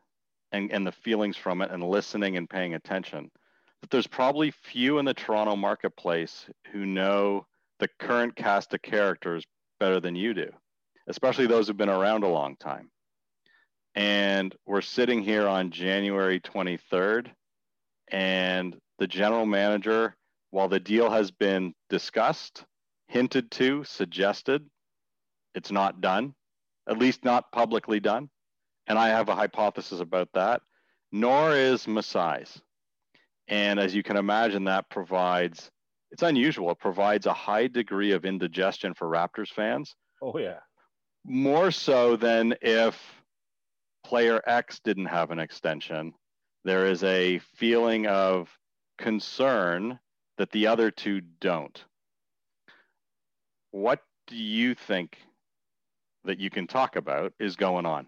and, and the feelings from it and listening and paying attention, that there's probably few in the Toronto marketplace who know the current cast of characters better than you do, especially those who've been around a long time. And we're sitting here on January 23rd, and the general manager, while the deal has been discussed, hinted to, suggested, it's not done, at least not publicly done. And I have a hypothesis about that, nor is Masai's. And as you can imagine, that provides, it's unusual. It provides a high degree of indigestion for Raptors fans. Oh, yeah. More so than if player X didn't have an extension. There is a feeling of concern that the other two don't. What do you think that you can talk about is going on?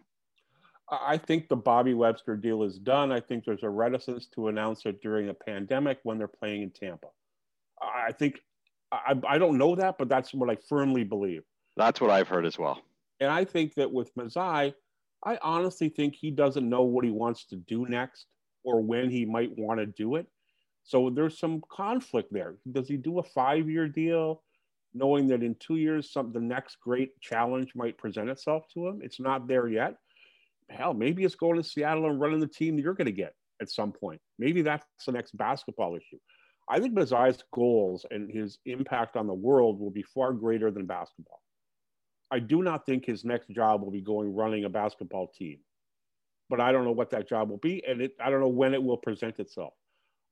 I think the Bobby Webster deal is done. I think there's a reticence to announce it during a pandemic when they're playing in Tampa. I think I, I don't know that, but that's what I firmly believe. That's what I've heard as well. And I think that with Masai, I honestly think he doesn't know what he wants to do next or when he might want to do it. So there's some conflict there. Does he do a five year deal? knowing that in two years, some the next great challenge might present itself to him. It's not there yet. Hell, maybe it's going to Seattle and running the team you're going to get at some point. Maybe that's the next basketball issue. I think Masai's goals and his impact on the world will be far greater than basketball. I do not think his next job will be going running a basketball team, but I don't know what that job will be, and it, I don't know when it will present itself.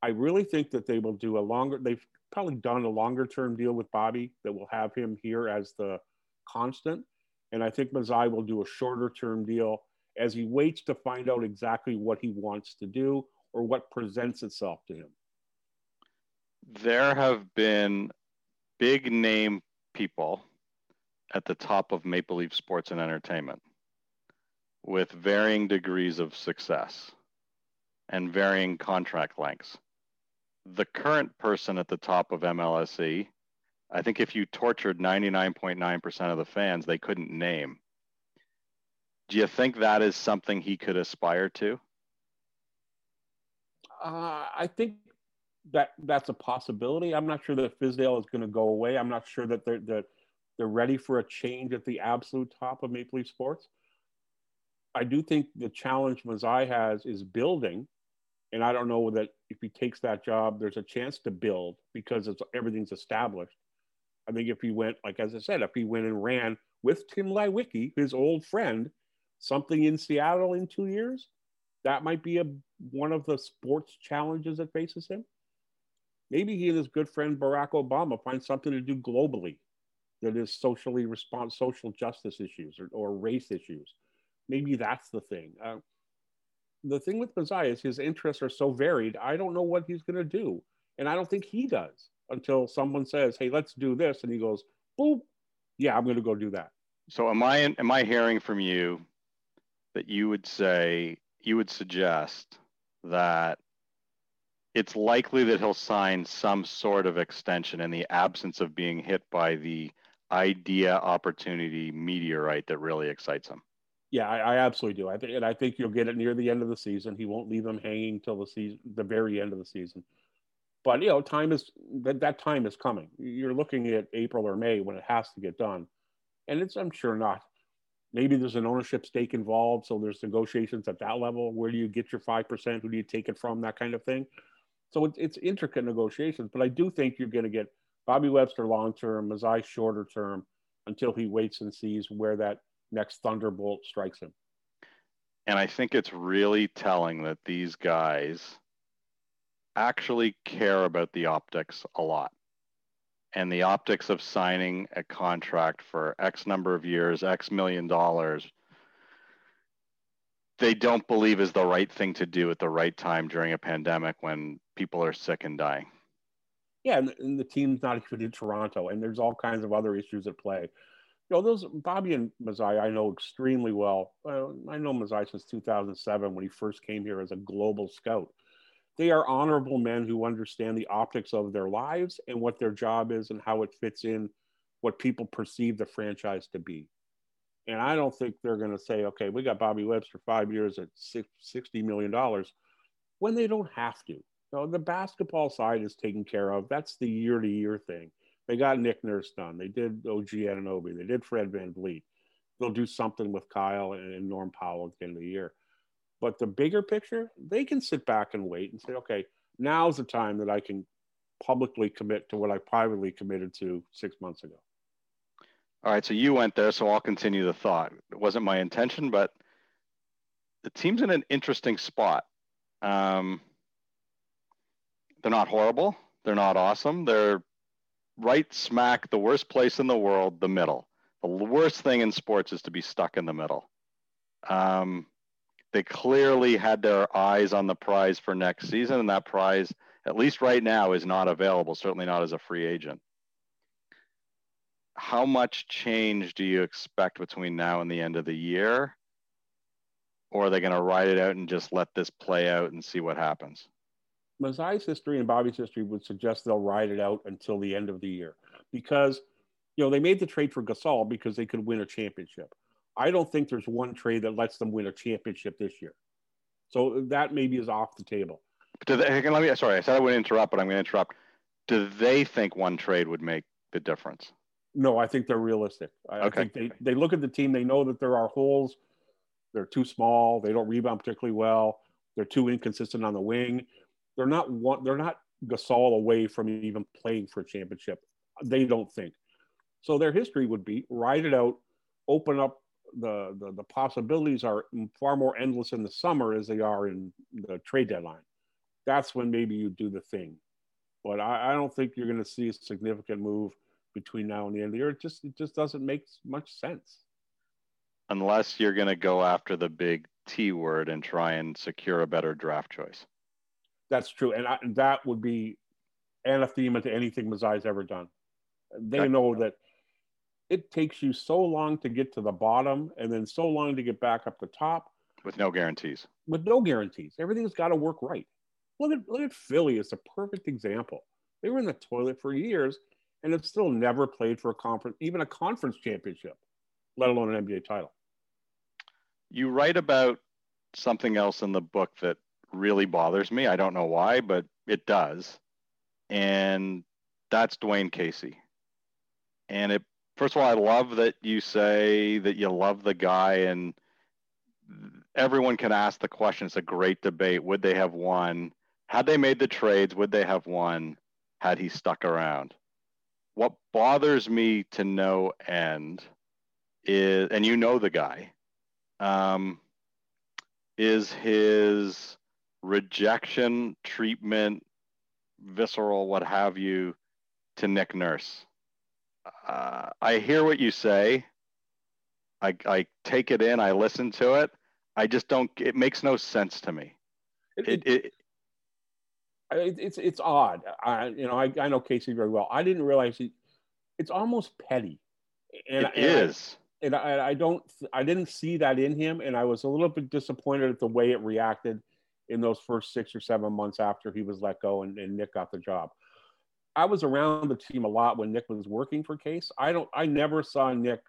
I really think that they will do a longer. They've probably done a longer term deal with Bobby that will have him here as the constant. And I think Masai will do a shorter term deal as he waits to find out exactly what he wants to do or what presents itself to him. There have been big name people at the top of Maple Leaf Sports and Entertainment with varying degrees of success and varying contract lengths the current person at the top of MLSE, I think if you tortured 99.9% of the fans, they couldn't name. Do you think that is something he could aspire to? Uh, I think that that's a possibility. I'm not sure that Friisdahl is going to go away. I'm not sure that they're that they're ready for a change at the absolute top of Maple Leaf Sports. I do think the challenge Masai has is building and I don't know that if he takes that job, there's a chance to build because it's everything's established. I think if he went, like as I said, if he went and ran with Tim Leiweke, his old friend, something in Seattle in two years, that might be a one of the sports challenges that faces him. Maybe he and his good friend Barack Obama find something to do globally that is socially response, social justice issues or, or race issues. Maybe that's the thing. Uh, the thing with Masai is his interests are so varied. I don't know what he's going to do. And I don't think he does until someone says, hey, let's do this. And he goes, boop, yeah, I'm going to go do that. So am I, am I hearing from you that you would say, you would suggest that it's likely that he'll sign some sort of extension in the absence of being hit by the idea opportunity meteorite that really excites him? Yeah, I, I, absolutely do. I think, and I think you'll get it near the end of the season. He won't leave them hanging till the season, the very end of the season. But you know, time is that that time is coming. You're looking at April or May when it has to get done, and it's I'm sure not. Maybe there's an ownership stake involved, so there's negotiations at that level. Where do you get your five percent? Who do you take it from? That kind of thing. So it's, it's intricate negotiations, but I do think you're going to get Bobby Webster long term, Masai shorter term, until he waits and sees where that next thunderbolt strikes him. And I think it's really telling that these guys actually care about the optics a lot. and the optics of signing a contract for X number of years, X million dollars, they don't believe is the right thing to do at the right time during a pandemic when people are sick and dying. Yeah, and, the team's not even in Toronto, and there's all kinds of other issues at play. You know, those Bobby and Masai I know extremely well. well I know Masai since 2007 when he first came here as a global scout. They are honorable men who understand the optics of their lives and what their job is and how it fits in what people perceive the franchise to be. And I don't think they're going to say, okay, we got Bobby Webster five years at $60 million when they don't have to. So the basketball side is taken care of. That's the year to year thing. They got Nick Nurse done. They did OG Anunoby. They did Fred Van VanVleet. They'll do something with Kyle and Norm Powell at the end of the year. But the bigger picture, they can sit back and wait and say, okay, now's the time that I can publicly commit to what I privately committed to six months ago. All right, so you went there, so I'll continue the thought. It wasn't my intention, but the team's in an interesting spot. Um, they're not horrible. They're not awesome. They're right smack the worst place in the world, the middle. The worst thing in sports is to be stuck in the middle. Um, they clearly had their eyes on the prize for next season, and that prize, at least right now, is not available. Certainly not as a free agent. How much change do you expect between now and the end of the year? Or are they going to ride it out and just let this play out and see what happens? Masai's history and Bobby's history would suggest they'll ride it out until the end of the year because, you know, they made the trade for Gasol because they could win a championship. I don't think there's one trade that lets them win a championship this year. So that maybe is off the table. Do they, let me, sorry, I said I wouldn't interrupt, but I'm going to interrupt. Do they think one trade would make the difference? No, I think they're realistic. I, okay. I think they, they look at the team, they know that there are holes. They're too small. They don't rebound particularly well. They're too inconsistent on the wing. They're not one, they're not Gasol away from even playing for a championship. They don't think. So their history would be ride it out, open up the, the, the possibilities are far more endless in the summer as they are in the trade deadline. That's when maybe you do the thing. But I, I don't think you're going to see a significant move between now and the end of the year. It just it just doesn't make much sense. Unless you're going to go after the big T word and try and secure a better draft choice. That's true, and I, that would be anathema to anything Masai's ever done. They know that it takes you so long to get to the bottom and then so long to get back up the top. With no guarantees. With no guarantees. Everything's got to work right. Look at look at philly. It's a perfect example. They were in the toilet for years and have still never played for a conference even a conference championship let alone an nba title. You write about something else in the book that really bothers me i don't know why but it does and that's Dwane casey and it first of all, I love that you say that you love the guy, and everyone can ask the question. It's a great debate. Would they have won? Had they made the trades, would they have won had he stuck around? What bothers me to no end is, and you know the guy, um, is his rejection, treatment, visceral, what have you, to Nick Nurse uh, I hear what you say. I, I take it in. I listen to it. I just don't. It makes no sense to me. It, it, it, it it's it's odd. I you know I, I know Casey very well. I didn't realize he. It's almost petty. And, it and is. I, and I, I don't. I didn't see that in him, and I was a little bit disappointed at the way it reacted in those first six or seven months after he was let go and, and Nick got the job. I was around the team a lot when Nick was working for Case. I don't I never saw Nick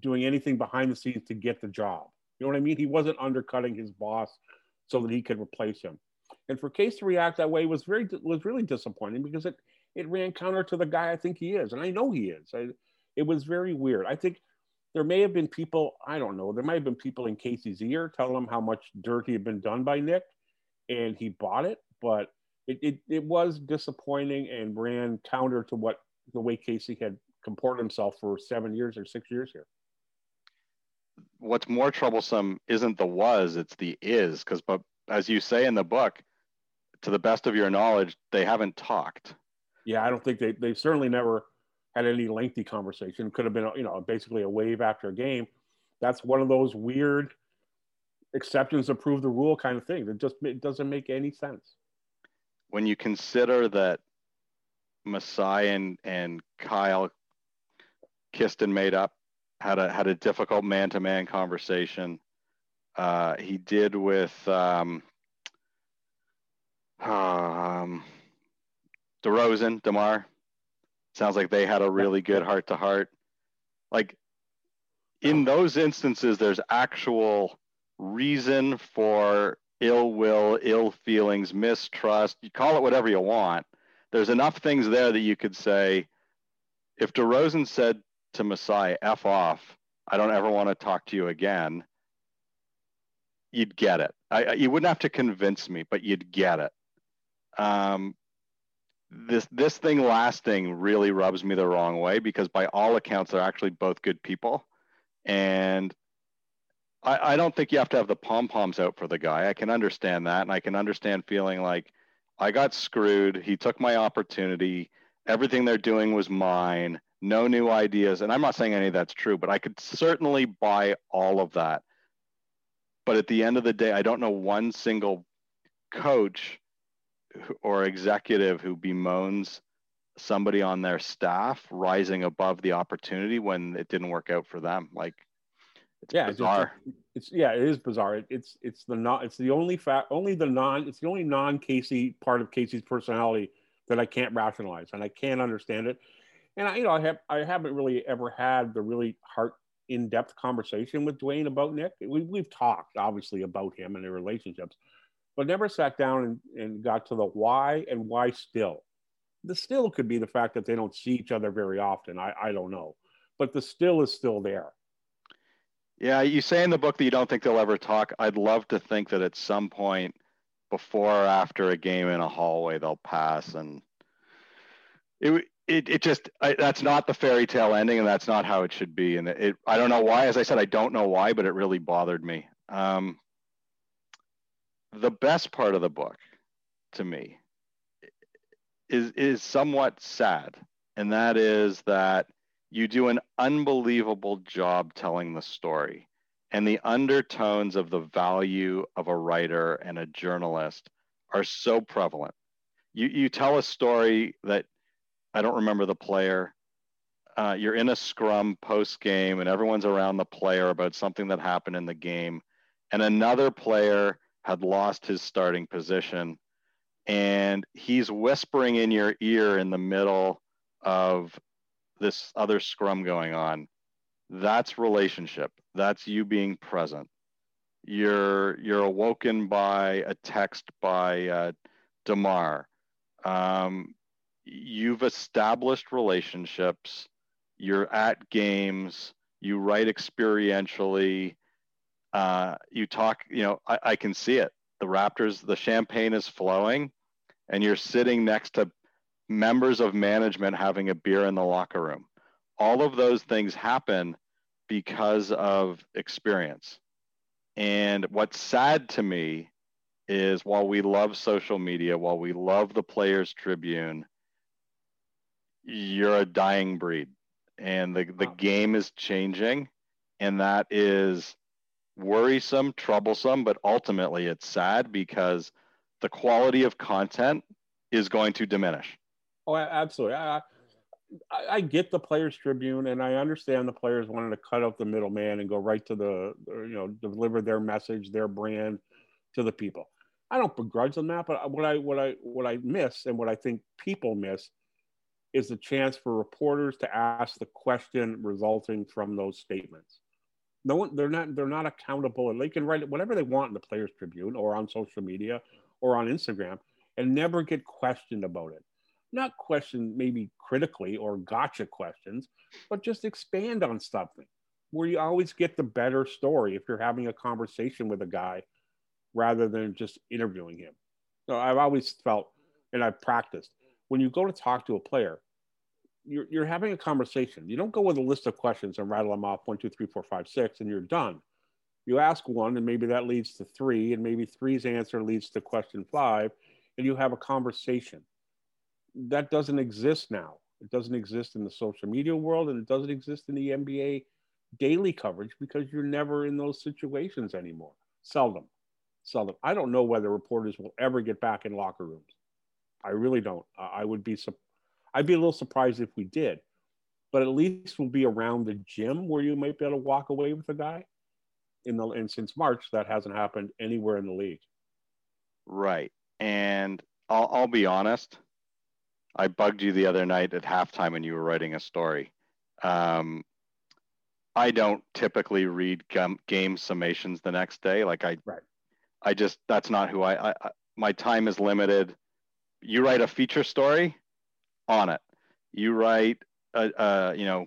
doing anything behind the scenes to get the job. You know what I mean? He wasn't undercutting his boss so that he could replace him. And for Case to react that way was very was really disappointing because it it ran counter to the guy I think he is, and I know he is. I, it was very weird. I think there may have been people I don't know. There might have been people in Casey's ear telling him how much dirt he had been done by Nick, and he bought it. But it, it, it was disappointing and ran counter to what the way Casey had comported himself for seven years or six years here. What's more troublesome isn't the was, it's the is, because but as you say in the book, to the best of your knowledge, they haven't talked. Yeah, I don't think they they certainly never had any lengthy conversation. Could have been you know basically a wave after a game. That's one of those weird exceptions to prove the rule kind of thing. It just it doesn't make any sense. When you consider that Masai and, and Kyle kissed and made up, had a had a difficult man to man conversation. Uh, he did with um, um, DeRozan, Demar. Sounds like they had a really good heart to heart. Like in those instances, there's actual reason for ill will, ill feelings, mistrust. You call it whatever you want. There's enough things there that you could say, if DeRozan said to Masai, F off, I don't ever want to talk to you again, you'd get it. I, you wouldn't have to convince me, but you'd get it. Um, this this thing lasting really rubs me the wrong way because by all accounts they're actually both good people and I, I don't think you have to have the pom poms out for the guy. I can understand that, and I can understand feeling like I got screwed. He took my opportunity. Everything they're doing was mine. No new ideas, and I'm not saying any of that's true, but I could certainly buy all of that. But at the end of the day, I don't know one single coach or executive who bemoans somebody on their staff rising above the opportunity when it didn't work out for them. Like it's yeah, bizarre. It's, it's, yeah, it is bizarre. It, it's it's the not it's the only fact only the non it's the only non Casey part of Casey's personality that I can't rationalize and I can't understand it. And I you know I have I haven't really ever had the really heart in depth conversation with Dwane about Nick. We, we've talked obviously about him and their relationships, but never sat down and, and got to the why and why still. The still could be the fact that they don't see each other very often. I, I don't know. But the still is still there. Yeah, you say in the book that you don't think they'll ever talk. I'd love to think that at some point before or after a game in a hallway they'll pass and it it, it just I, that's not the fairy tale ending and that's not how it should be and it, it, I don't know why as I said I don't know why but it really bothered me. Um, the best part of the book to me is is somewhat sad and that is that you do an unbelievable job telling the story. And the undertones of the value of a writer and a journalist are so prevalent. You, you tell a story that I don't remember the player. Uh, you're in a scrum post game, and everyone's around the player about something that happened in the game. And another player had lost his starting position, and he's whispering in your ear in the middle of this other scrum going on. That's relationship. That's you being present. You're you're awoken by a text by uh, demar um, you've established relationships. You're at games. You write experientially uh, you talk you know I, I can see it the raptors the champagne is flowing and you're sitting next to members of management having a beer in the locker room. All of those things happen because of experience. And what's sad to me is while we love social media, while we love the Players Tribune, you're a dying breed. And the, the game is changing. And that is worrisome, troublesome, but ultimately it's sad because the quality of content is going to diminish. Oh, absolutely. I, I, I, get the Players Tribune, and I understand the players wanting to cut out the middleman and go right to the, you know, deliver their message, their brand to the people. I don't begrudge them that, but what I what I what I miss and what I think people miss is the chance for reporters to ask the question resulting from those statements. No one, they're not they're not accountable, and they can write whatever they want in the Players Tribune or on social media or on Instagram, and never get questioned about it not question maybe critically or gotcha questions, but just expand on something where you always get the better story if you're having a conversation with a guy rather than just interviewing him. So I've always felt, and I've practiced, when you go to talk to a player, you're, you're having a conversation. You don't go with a list of questions and rattle them off one, two, three, four, five, six, and you're done. You ask one, and maybe that leads to three, and maybe three's answer leads to question five, and you have a conversation that doesn't exist now. It doesn't exist in the social media world, and it doesn't exist in the NBA daily coverage because you're never in those situations anymore. Seldom, seldom. I don't know whether reporters will ever get back in locker rooms. I really don't. I would be, I'd be a little surprised if we did, but at least we'll be around the gym where you might be able to walk away with a guy. In the and since March, that hasn't happened anywhere in the league. Right, and I'll, I'll be honest. I bugged you the other night at halftime when you were writing a story. Um, I don't typically read game summations the next day. Like I, right. I just that's not who I, I. My time is limited. You write a feature story, on it. You write, a, a, you know,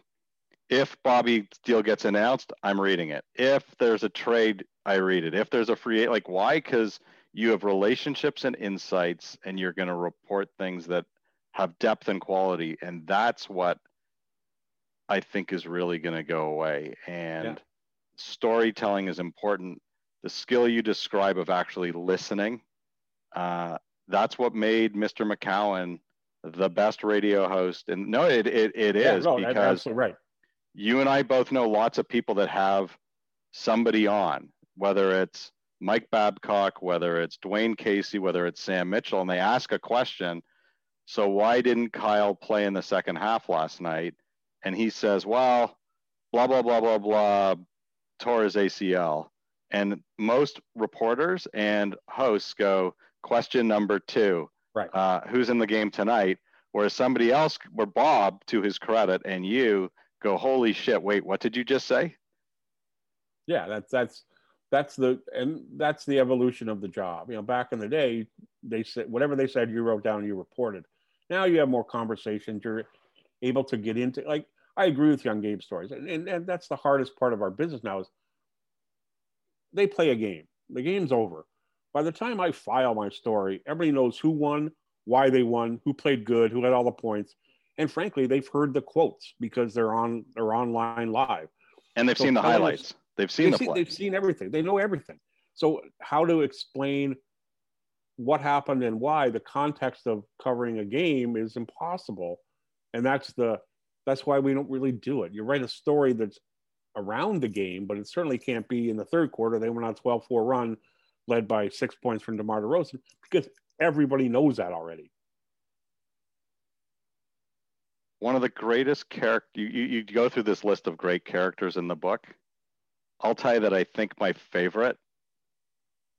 if Bobby deal gets announced, I'm reading it. If there's a trade, I read it. If there's a free, like why? Because you have relationships and insights, and you're going to report things that have depth and quality, and that's what I think is really going to go away. And yeah. storytelling is important. The skill you describe of actually listening, uh, that's what made Mr. McCown the best radio host. And no, it it, it yeah, is no, because right. You and I both know lots of people that have somebody on, whether it's Mike Babcock, whether it's Dwane Casey, whether it's Sam Mitchell, and they ask a question. So why didn't Kyle play in the second half last night? and he says, well, blah, blah, blah, blah, blah, tore his ACL. And most reporters and hosts go, question number two, right? Uh, who's in the game tonight? Whereas somebody else, where Bob, to his credit, and you go, holy shit, wait, what did you just say? Yeah, that's that's that's the and that's the evolution of the job. You know, back in the day, they said whatever they said, you wrote down, you reported. Now you have more conversations. You're able to get into like I agree with you on game stories, and, and, and that's the hardest part of our business now is they play a game. The game's over. By the time I file my story, everybody knows who won, why they won, who played good, who had all the points, and frankly, they've heard the quotes because they're on they're online live, and they've so seen the highlights. They've seen they've the seen, they've seen everything. They know everything. So how to explain what happened and why the context of covering a game is impossible and that's the that's why we don't really do it. You write a story that's around the game, but it certainly can't be in the third quarter. They went on 12 4 run led by six points from DeMar DeRozan because everybody knows that already. One of the greatest character you, you, you go through this list of great characters in the book. I'll tell you that I think my favorite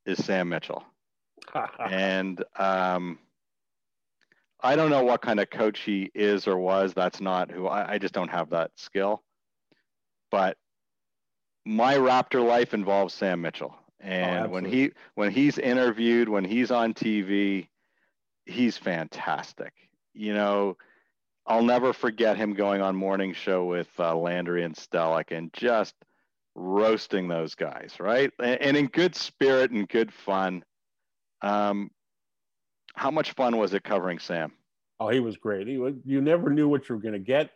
is Sam Mitchell. *laughs* and um, I don't know what kind of coach he is or was. That's not who I, I just don't have that skill. But my Raptor life involves Sam Mitchell. Oh, and oh, when he when he's interviewed, when he's on TV, he's fantastic. You know, I'll never forget him going on morning show with uh, Landry and Stellick and just roasting those guys, right? And, and in good spirit and good fun. Um, how much fun was it covering Sam? Oh, he was great. He was, you never knew what you were going to get.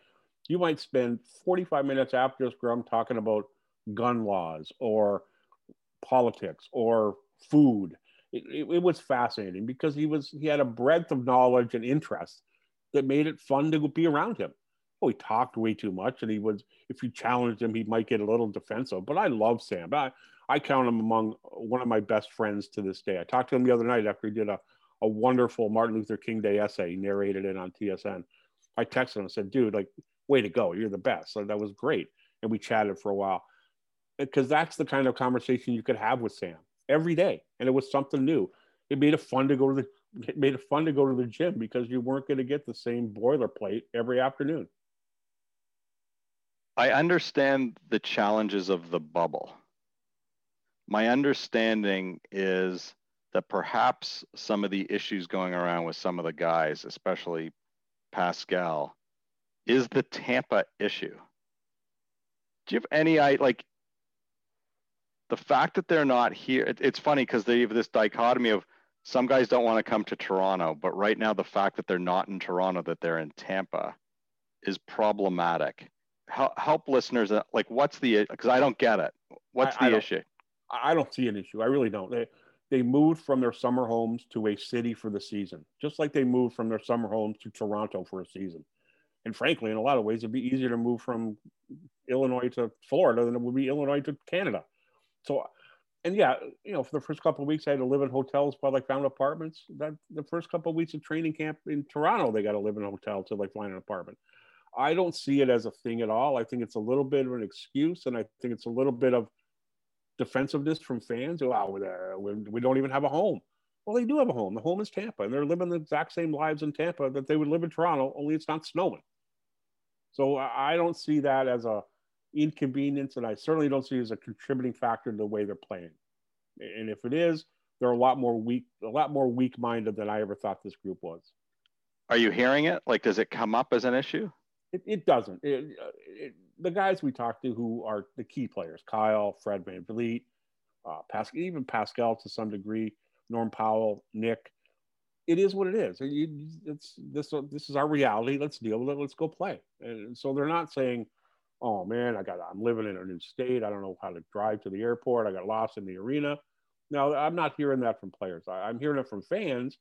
You might spend 45 minutes after scrum talking about gun laws or politics or food. It, it, it, was fascinating because he was he had a breadth of knowledge and interest that made it fun to be around him. Oh, he talked way too much, and he was if you challenged him, he might get a little defensive. But I love Sam. I I count him among one of my best friends to this day. I talked to him the other night after he did a a wonderful Martin Luther King Day essay. He narrated it on TSN. I texted him and said, dude, like, way to go. You're the best. So that was great. And we chatted for a while because that's the kind of conversation you could have with Sam every day. And it was something new. It made it fun to go to the it made it fun to go to the gym because you weren't going to get the same boilerplate every afternoon. I understand the challenges of the bubble. My understanding is that perhaps some of the issues going around with some of the guys, especially Pascal, is the Tampa issue. Do you have any idea like the fact that they're not here? It, it's funny because they have this dichotomy of some guys don't want to come to Toronto, but right now the fact that they're not in Toronto, that they're in Tampa, is problematic. Help, help listeners uh, like what's the because I don't get it. What's I, the I issue? I don't see an issue. I really don't. They, they moved from their summer homes to a city for the season, just like they moved from their summer homes to Toronto for a season. And frankly, in a lot of ways, it'd be easier to move from Illinois to Florida than it would be Illinois to Canada. So, and yeah, you know, for the first couple of weeks, I had to live in hotels while I found apartments. That the first couple of weeks of training camp in Toronto, they got to live in a hotel till they find an apartment. I don't see it as a thing at all. I think it's a little bit of an excuse, and I think it's a little bit of defensiveness from fans. Wow, oh, uh, we don't even have a home. Well, they do have a home. The home is Tampa, and they're living the exact same lives in Tampa that they would live in Toronto, only it's not snowing. So I don't see that as a inconvenience, and I certainly don't see it as a contributing factor to the way they're playing. And if it is, they're a lot more weak, a lot more weak-minded than I ever thought this group was. Are you hearing it? Like, does it come up as an issue? It, it doesn't. It, it, the guys we talked to who are the key players, Kyle, Fred VanVleet, uh, Pascal, even Pascal to some degree, Norm Powell, Nick. It is what it is. It's this. This is our reality. Let's deal with it. Let's go play. And so they're not saying, "Oh man, I got. I'm living in a new state. I don't know how to drive to the airport. I got lost in the arena." Now I'm not hearing that from players. I, I'm hearing it from fans,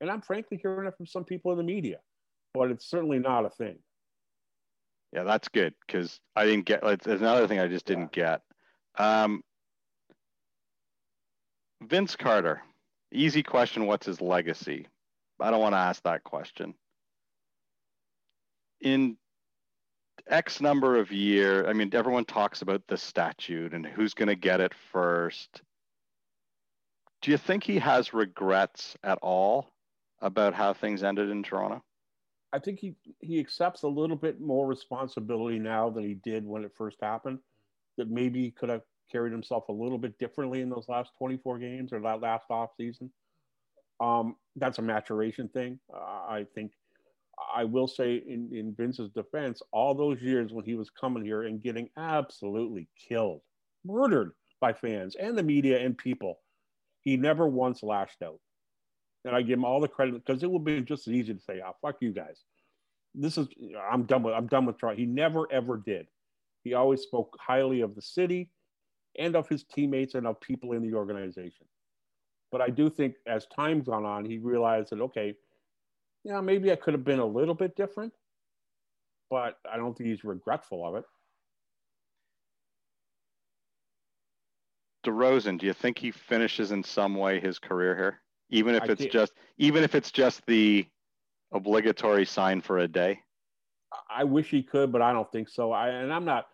and I'm frankly hearing it from some people in the media. But it's certainly not a thing. Yeah, that's good because I didn't get. Like, there's another thing I just didn't yeah. get. Um, Vince Carter. Easy question. What's his legacy? I don't want to ask that question. In X number of year, I mean, everyone talks about the statute and who's going to get it first. Do you think he has regrets at all about how things ended in Toronto? I think he he accepts a little bit more responsibility now than he did when it first happened. That maybe he could have carried himself a little bit differently in those last 24 games or that last off season. Um, that's a maturation thing. Uh, I think I will say in, in Vince's defense, all those years when he was coming here and getting absolutely killed, murdered by fans and the media and people, he never once lashed out and I give him all the credit because it would be just as easy to say, "Oh, fuck you guys." This is I'm done with I'm done with trying. He never ever did. He always spoke highly of the city and of his teammates and of people in the organization. But I do think as time's gone on, he realized that okay, yeah, maybe I could have been a little bit different, but I don't think he's regretful of it. DeRozan, do you think he finishes in some way his career here? even if I it's just even if it's just the obligatory sign for a day? I wish he could, but I don't think so. I and I'm not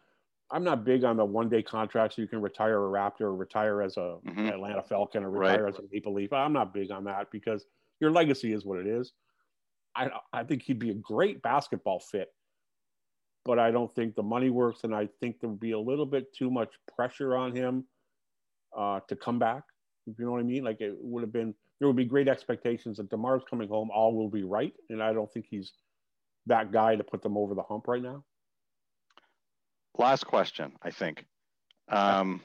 I'm not big on the one day contracts so you can retire a Raptor or retire as a mm-hmm. Atlanta Falcon or retire right. as a Maple Leaf. I'm not big on that because your legacy is what it is. I I think he'd be a great basketball fit, but I don't think the money works, and I think there would be a little bit too much pressure on him uh, to come back. If you know what I mean, like it would have been there would be great expectations that Demar's coming home, all will be right, and I don't think he's that guy to put them over the hump right now. Last question, I think. Um,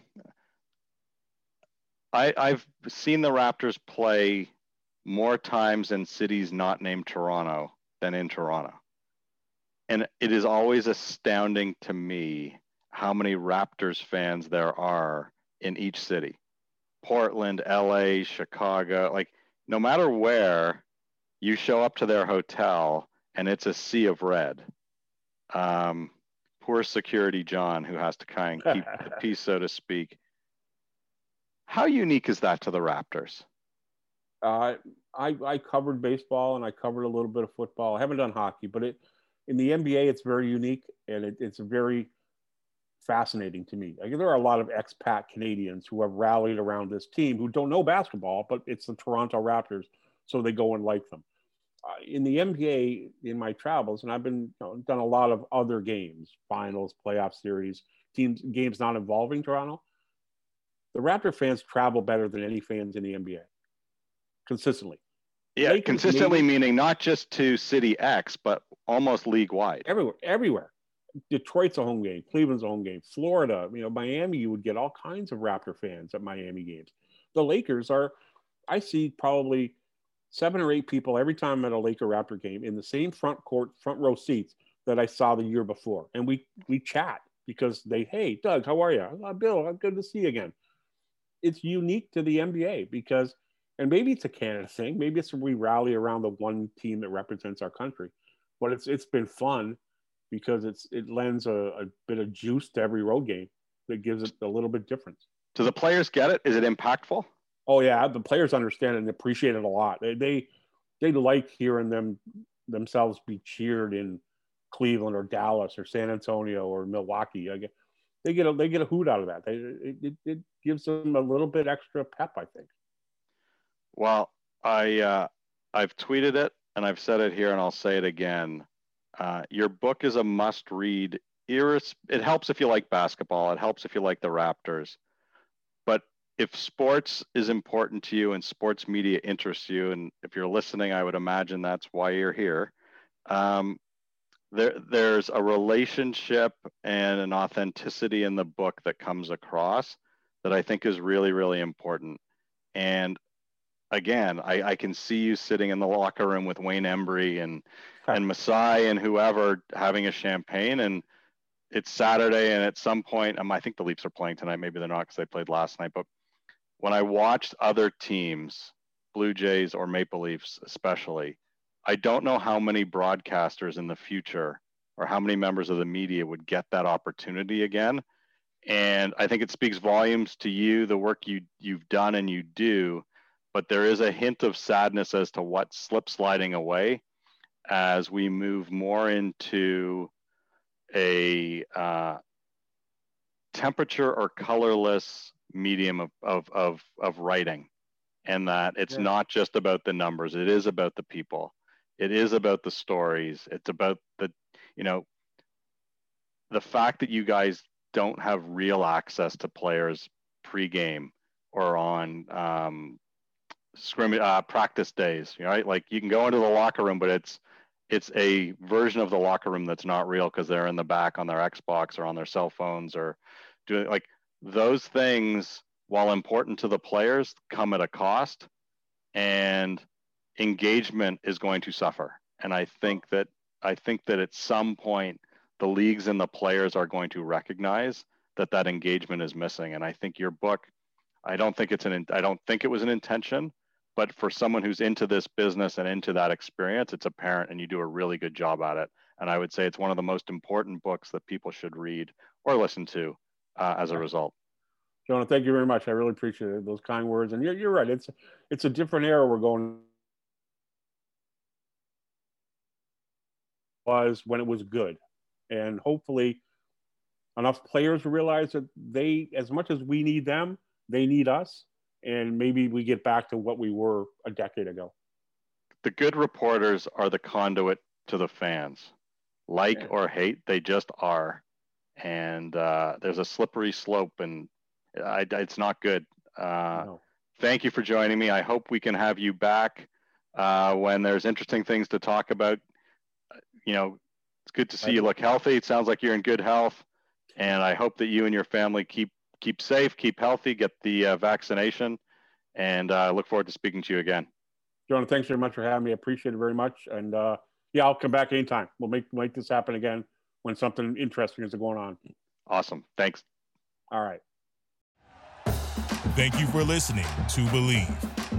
I, I've seen the Raptors play more times in cities not named Toronto than in Toronto. And it is always astounding to me how many Raptors fans there are in each city. Portland, LA, Chicago, like no matter where you show up to their hotel and it's a sea of red. Um, poor security John who has to kind of keep the *laughs* peace, so to speak. How unique is that to the Raptors? Uh, I, I covered baseball and I covered a little bit of football. I haven't done hockey, but it in the NBA it's very unique and it, it's very fascinating to me. Like, there are a lot of expat Canadians who have rallied around this team who don't know basketball, but it's the Toronto Raptors, so they go and like them. Uh, in the NBA, in my travels, and I've been you know, done a lot of other games, finals, playoff series, teams games not involving Toronto. The Raptor fans travel better than any fans in the NBA, consistently. Yeah, Lakers consistently meaning not just to City X, but almost league wide. Everywhere, everywhere. Detroit's a home game, Cleveland's a home game, Florida, you know, Miami, you would get all kinds of Raptor fans at Miami games. The Lakers are, I see probably seven or eight people every time at a Laker Raptor game in the same front court, front row seats that I saw the year before. And we we chat because they, hey, Doug, how are you? Oh, Bill, I'm good to see you again. it's unique to the NBA because, and maybe it's a Canada thing. Maybe it's we rally around the one team that represents our country, but it's it's been fun because it's it lends a, a bit of juice to every road game that gives it a little bit difference. Do the players get it? Is it impactful? Oh yeah, the players understand it and appreciate it a lot. They they, they like hearing them themselves be cheered in Cleveland or Dallas or San Antonio or Milwaukee. I get, they get a they get a hoot out of that. They, it, it gives them a little bit extra pep, I think. Well, I uh, I've tweeted it and I've said it here and I'll say it again. Uh, your book is a must read. Iris, it helps if you like basketball. It helps if you like the Raptors. But if sports is important to you and sports media interests you, and if you're listening, I would imagine that's why you're here. Um, there there's a relationship and an authenticity in the book that comes across that I think is really really important. And again, I, I can see you sitting in the locker room with Wayne Embry and and Masai and whoever having a champagne and it's Saturday and at some point um, I think the Leafs are playing tonight. Maybe they're not because they played last night. But when I watched other teams, Blue Jays or Maple Leafs especially, I don't know how many broadcasters in the future or how many members of the media would get that opportunity again. And I think it speaks volumes to you, the work you you've done and you do, but there is a hint of sadness as to what slip sliding away as we move more into a uh, temperature or colorless medium of, of, of, of writing and that it's yeah. not just about the numbers it is about the people it is about the stories. It's about the, you know, the fact that you guys don't have real access to players pre-game or on um, scrim uh, practice days, right? Like you can go into the locker room, but it's it's a version of the locker room that's not real because they're in the back on their Xbox or on their cell phones or doing like those things. While important to the players, come at a cost, and engagement is going to suffer. And I think that I think that at some point the leagues and the players are going to recognize that that engagement is missing. And I think your book, I don't think it's an I don't think it was an intention, but for someone who's into this business and into that experience, it's apparent, and you do a really good job at it. And I would say it's one of the most important books that people should read or listen to uh, as a result. Jonah, thank you very much. I really appreciate it, those kind words. And you're, you're right. It's it's a different era we're going was when it was good. And hopefully, enough players realize that they, as much as we need them, they need us. And maybe we get back to what we were a decade ago. The good reporters are the conduit to the fans. Like yeah. or hate, they just are. And uh, there's a slippery slope, and I, it's not good. Uh, no. Thank you for joining me. I hope we can have you back uh, when there's interesting things to talk about you know, it's good to see you look healthy. It sounds like you're in good health, and I hope that you and your family keep keep safe, keep healthy, get the uh, vaccination, and I uh, look forward to speaking to you again. Jonah, thanks very much for having me. I appreciate it very much, and uh, yeah, I'll come back anytime. We'll make make this happen again when something interesting is going on. Awesome. Thanks. All right. Thank you for listening to Bleav.